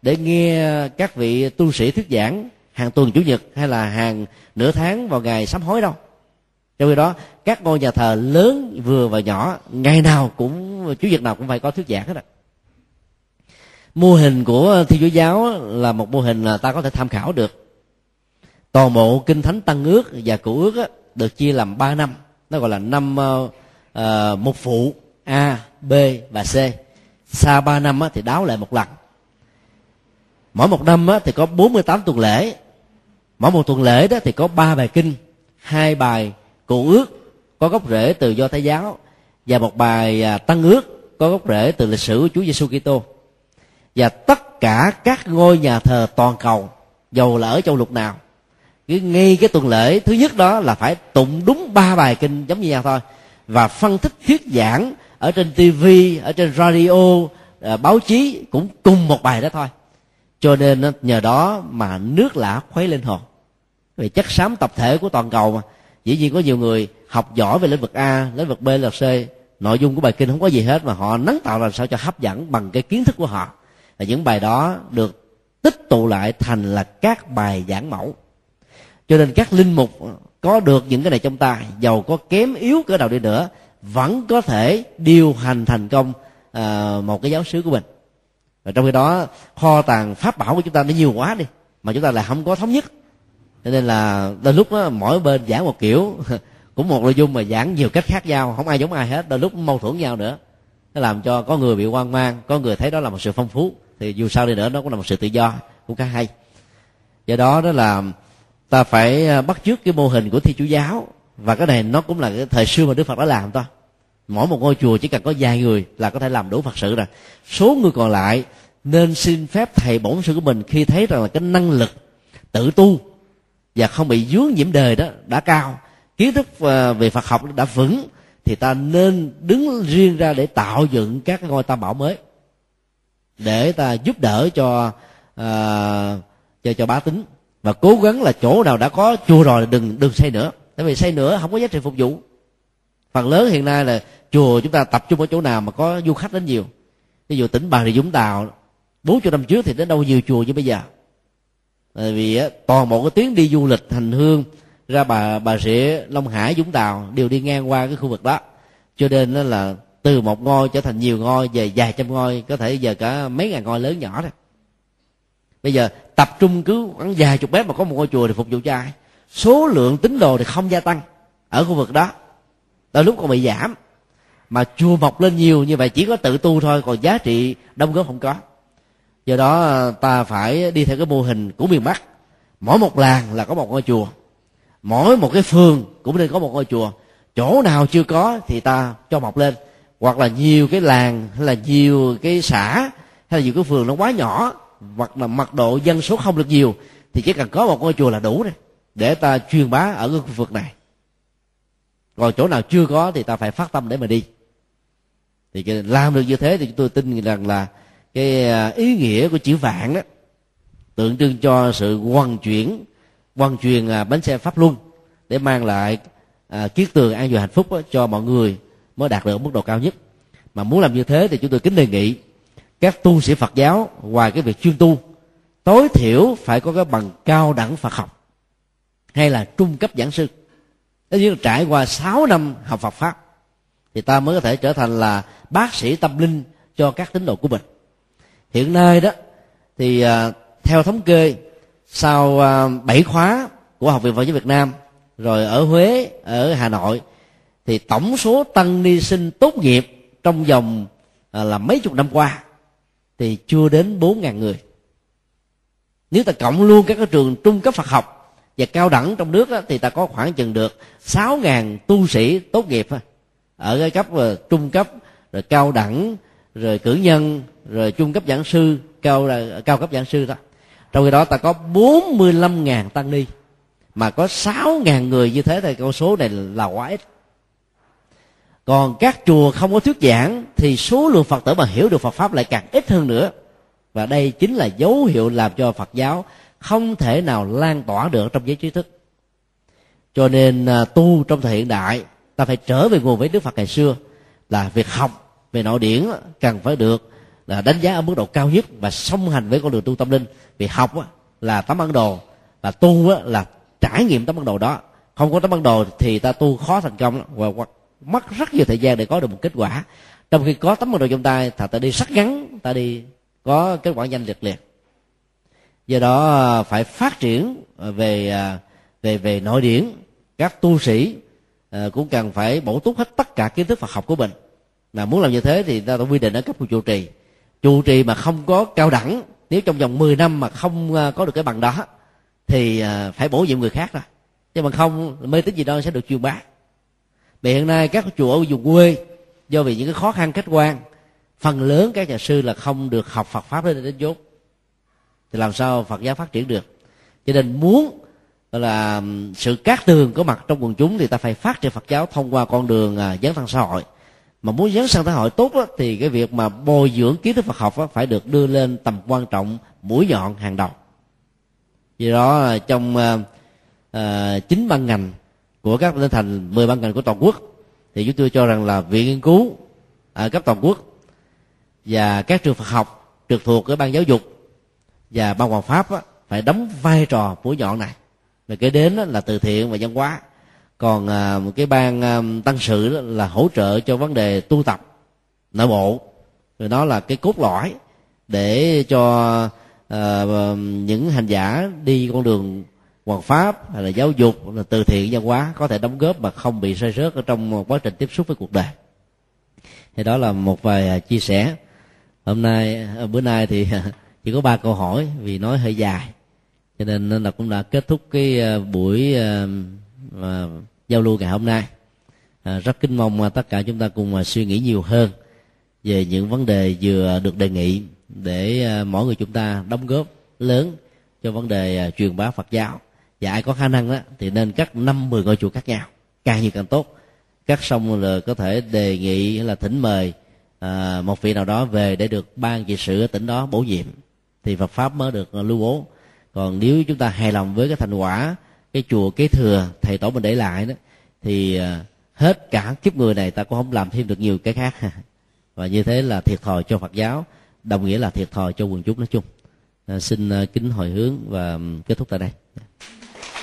để nghe các vị tu sĩ thuyết giảng hàng tuần chủ nhật hay là hàng nửa tháng vào ngày sám hối đâu. Trong khi đó các ngôi nhà thờ lớn vừa và nhỏ ngày nào cũng chủ nhật nào cũng phải có thuyết giảng hết ạ. mô hình của thiên chúa giáo là một mô hình là ta có thể tham khảo được. Toàn bộ kinh thánh tăng ước và cựu ước á, được chia làm ba năm. Nó gọi là năm uh, một phụ a b và c. Sau ba năm á, thì đáo lại một lần mỗi một năm á, thì có 48 tuần lễ. Mỗi một tuần lễ đó thì có ba bài kinh hai bài cụ ước có gốc rễ từ do thái giáo và một bài à, tăng ước có gốc rễ từ lịch sử của Chúa Giêsu Kitô. Và tất cả các ngôi nhà thờ toàn cầu dầu là ở châu lục nào cứ ngay cái tuần lễ thứ nhất đó là phải tụng đúng ba bài kinh giống như nhau thôi và phân tích thuyết giảng ở trên TV ở trên radio à, báo chí cũng cùng một bài đó thôi cho nên nhờ đó mà nước lã khuấy lên hồn vì chất xám tập thể của toàn cầu mà. Dĩ nhiên có nhiều người học giỏi về lĩnh vực a lĩnh vực b lĩnh vực c. Nội dung của bài kinh không có gì hết mà họ nắng tạo làm sao cho hấp dẫn bằng cái kiến thức của họ. Và những bài đó được tích tụ lại thành là các bài giảng mẫu. Cho nên các linh mục có được những cái này trong tay giàu có kém yếu cỡ nào đi nữa vẫn có thể điều hành thành công uh, một cái giáo sứ của mình và trong khi đó kho tàng pháp bảo của chúng ta nó nhiều quá đi mà chúng ta lại không có thống nhất. Cho nên là đôi lúc đó, mỗi bên giảng một kiểu cũng một nội dung mà giảng nhiều cách khác nhau không ai giống ai hết đôi lúc mâu thuẫn nhau nữa. Nó làm cho có người bị hoang mang có người thấy đó là một sự phong phú thì dù sao đi nữa nó cũng là một sự tự do của cả hay. Do đó đó là ta phải à, bắt chước cái mô hình của thi chúa giáo và cái này nó cũng là cái thời xưa mà đức phật đã làm thôi mỗi một ngôi chùa chỉ cần có vài người là có thể làm đủ phật sự rồi. Số người còn lại nên xin phép thầy bổn sư của mình khi thấy rằng là cái năng lực tự tu và không bị dướng nhiễm đời đó đã cao kiến thức à, về phật học đã vững thì ta nên đứng riêng ra để tạo dựng các ngôi tam bảo mới để ta giúp đỡ cho uh, cho cho bá tính. Và cố gắng là chỗ nào đã có chùa rồi đừng đừng xây nữa. Tại vì xây nữa không có giá trị phục vụ phần lớn hiện nay là chùa chúng ta tập trung ở chỗ nào mà có du khách đến nhiều. Ví dụ tỉnh bà rịa vũng tàu, bốn chục năm trước thì đến đâu nhiều chùa như bây giờ. Tại vì toàn bộ cái tuyến đi du lịch hành hương ra bà bà rịa, long hải, vũng tàu đều đi ngang qua cái khu vực đó. Cho nên là từ một ngôi trở thành nhiều ngôi, về vài trăm ngôi, có thể giờ cả mấy ngàn ngôi lớn nhỏ đó bây giờ tập trung cứ khoảng vài chục mét mà có một ngôi chùa thì phục vụ cho ai? Số lượng tín đồ thì không gia tăng ở khu vực đó đôi lúc còn bị giảm. Mà chùa mọc lên nhiều như vậy chỉ có tự tu thôi, còn giá trị đông góp không có. Do đó, ta phải đi theo cái mô hình của miền bắc. Mỗi một làng là có một ngôi chùa. Mỗi một cái phường cũng nên có một ngôi chùa. Chỗ nào chưa có thì ta cho mọc lên. Hoặc là nhiều cái làng, hay là nhiều cái xã, hay là nhiều cái phường nó quá nhỏ, hoặc là mật độ dân số không được nhiều, thì chỉ cần có một ngôi chùa là đủ rồi. Để ta truyền bá ở cái khu vực này còn chỗ nào chưa có thì ta phải phát tâm để mà đi. Thì làm được như thế thì chúng tôi tin rằng là cái à, ý nghĩa của chữ vạn đó tượng trưng cho sự hoàn chuyển hoàn truyền à, bánh xe pháp luân để mang lại à, kiết tường an vui hạnh phúc đó, cho mọi người mới đạt được mức độ cao nhất. Mà muốn làm như thế thì chúng tôi kính đề nghị các tu sĩ Phật giáo ngoài cái việc chuyên tu tối thiểu phải có cái bằng cao đẳng Phật học hay là trung cấp giảng sư nếu nhiên trải qua 6 năm học Phật pháp thì ta mới có thể trở thành là bác sĩ tâm linh cho các tín đồ của mình. Hiện nay đó thì à, theo thống kê sau à, 7 khóa của học viện Phật giáo Việt Nam rồi ở Huế ở Hà Nội thì tổng số tăng ni sinh tốt nghiệp trong vòng à, là mấy chục năm qua thì chưa đến bốn ngàn người. Nếu ta cộng luôn các cái trường trung cấp Phật học và cao đẳng trong nước đó, thì ta có khoảng chừng được sáu ngàn tu sĩ tốt nghiệp ở cái cấp uh, trung cấp rồi cao đẳng rồi cử nhân rồi trung cấp giảng sư cao cao cấp giảng sư đó trong khi đó ta có 45 ngàn tăng ni. Mà có 6 ngàn người như thế thì con số này là quá ít. Còn các chùa không có thuyết giảng thì số lượng phật tử mà hiểu được phật pháp lại càng ít hơn nữa. Và đây chính là dấu hiệu làm cho phật giáo không thể nào lan tỏa được trong giới trí thức. Cho nên à, tu trong thời hiện đại, ta phải trở về nguồn với đức phật ngày xưa, là việc học về nội điển cần phải được là đánh giá ở mức độ cao nhất và song hành với con đường tu tâm linh. Vì học là tấm bản đồ, và tu là trải nghiệm tấm bản đồ đó. Không có tấm bản đồ thì ta tu khó thành công và mất rất nhiều thời gian để có được một kết quả. Trong khi có tấm bản đồ trong tay thà ta đi sắc ngắn ta đi có kết quả nhanh liệt liệt do đó ờ, phải phát triển ờ, về ờ, về về nội điển. Các tu sĩ cũng cần phải bổ túc hết tất cả kiến thức Phật học của mình. Mà muốn làm như thế thì ta quy định ở cấp của trụ trì. Trụ trì mà không có cao đẳng, nếu trong vòng 10 năm mà không có được cái bằng đó, thì phải bổ nhiệm người khác ra. Chứ mà không, mê tín gì đó sẽ được truyền bá. Vì hiện nay các chùa ở vùng quê, do vì những cái khó khăn, khách quan, phần lớn các nhà sư là không được học Phật pháp đến đến chốt thì làm sao Phật giáo phát triển được? Cho nên muốn là sự cát tường có mặt trong quần chúng thì ta phải phát triển Phật giáo thông qua con đường à, dấn thân xã hội. Mà muốn dấn sang xã hội tốt đó, thì cái việc mà bồi dưỡng kiến thức Phật học đó, phải được đưa lên tầm quan trọng mũi nhọn hàng đầu. Vì đó à, trong à, chín uh, ban ngành của các lên thành 10 ban ngành của toàn quốc thì chúng tôi cho rằng là viện nghiên cứu ở cấp toàn quốc và các trường Phật học trực thuộc ở ban giáo dục và ban hoàng pháp á, phải đóng vai trò mũi nhọn này. Và kế đến là từ thiện và văn hóa. Còn à, một cái ban à, tăng sự đó là hỗ trợ cho vấn đề tu tập nội bộ. Rồi đó là cái cốt lõi để cho à, những hành giả đi con đường hoàng pháp hay là giáo dục là từ thiện văn hóa có thể đóng góp mà không bị rơi rớt ở trong quá trình tiếp xúc với cuộc đời. Thì đó là một vài à, chia sẻ. Hôm nay à, bữa nay thì chỉ có ba câu hỏi vì nói hơi dài. Cho nên là cũng đã kết thúc cái ờ, buổi ờ, ờ, giao lưu ngày hôm nay. À, rất kính mong tất cả chúng ta cùng suy nghĩ nhiều hơn về những vấn đề vừa được đề nghị để mỗi người chúng ta đóng góp lớn cho vấn đề truyền bá Phật giáo. Và ai có khả năng đó thì nên cắt năm mười ngôi chùa khác nhau càng nhiều càng tốt. Cắt xong là có thể đề nghị là thỉnh mời à, một vị nào đó về để được ban trị sự ở tỉnh đó bổ nhiệm thì Phật pháp mới được ờ, lưu bố còn nếu chúng ta hài lòng với cái thành quả cái chùa kế thừa thầy tổ mình để lại đó thì ờ, hết cả kiếp người này ta cũng không làm thêm được nhiều cái khác. Và như thế là thiệt thòi cho phật giáo đồng nghĩa là thiệt thòi cho quần chúng nói chung. À, xin kính hồi hướng và kết thúc tại đây.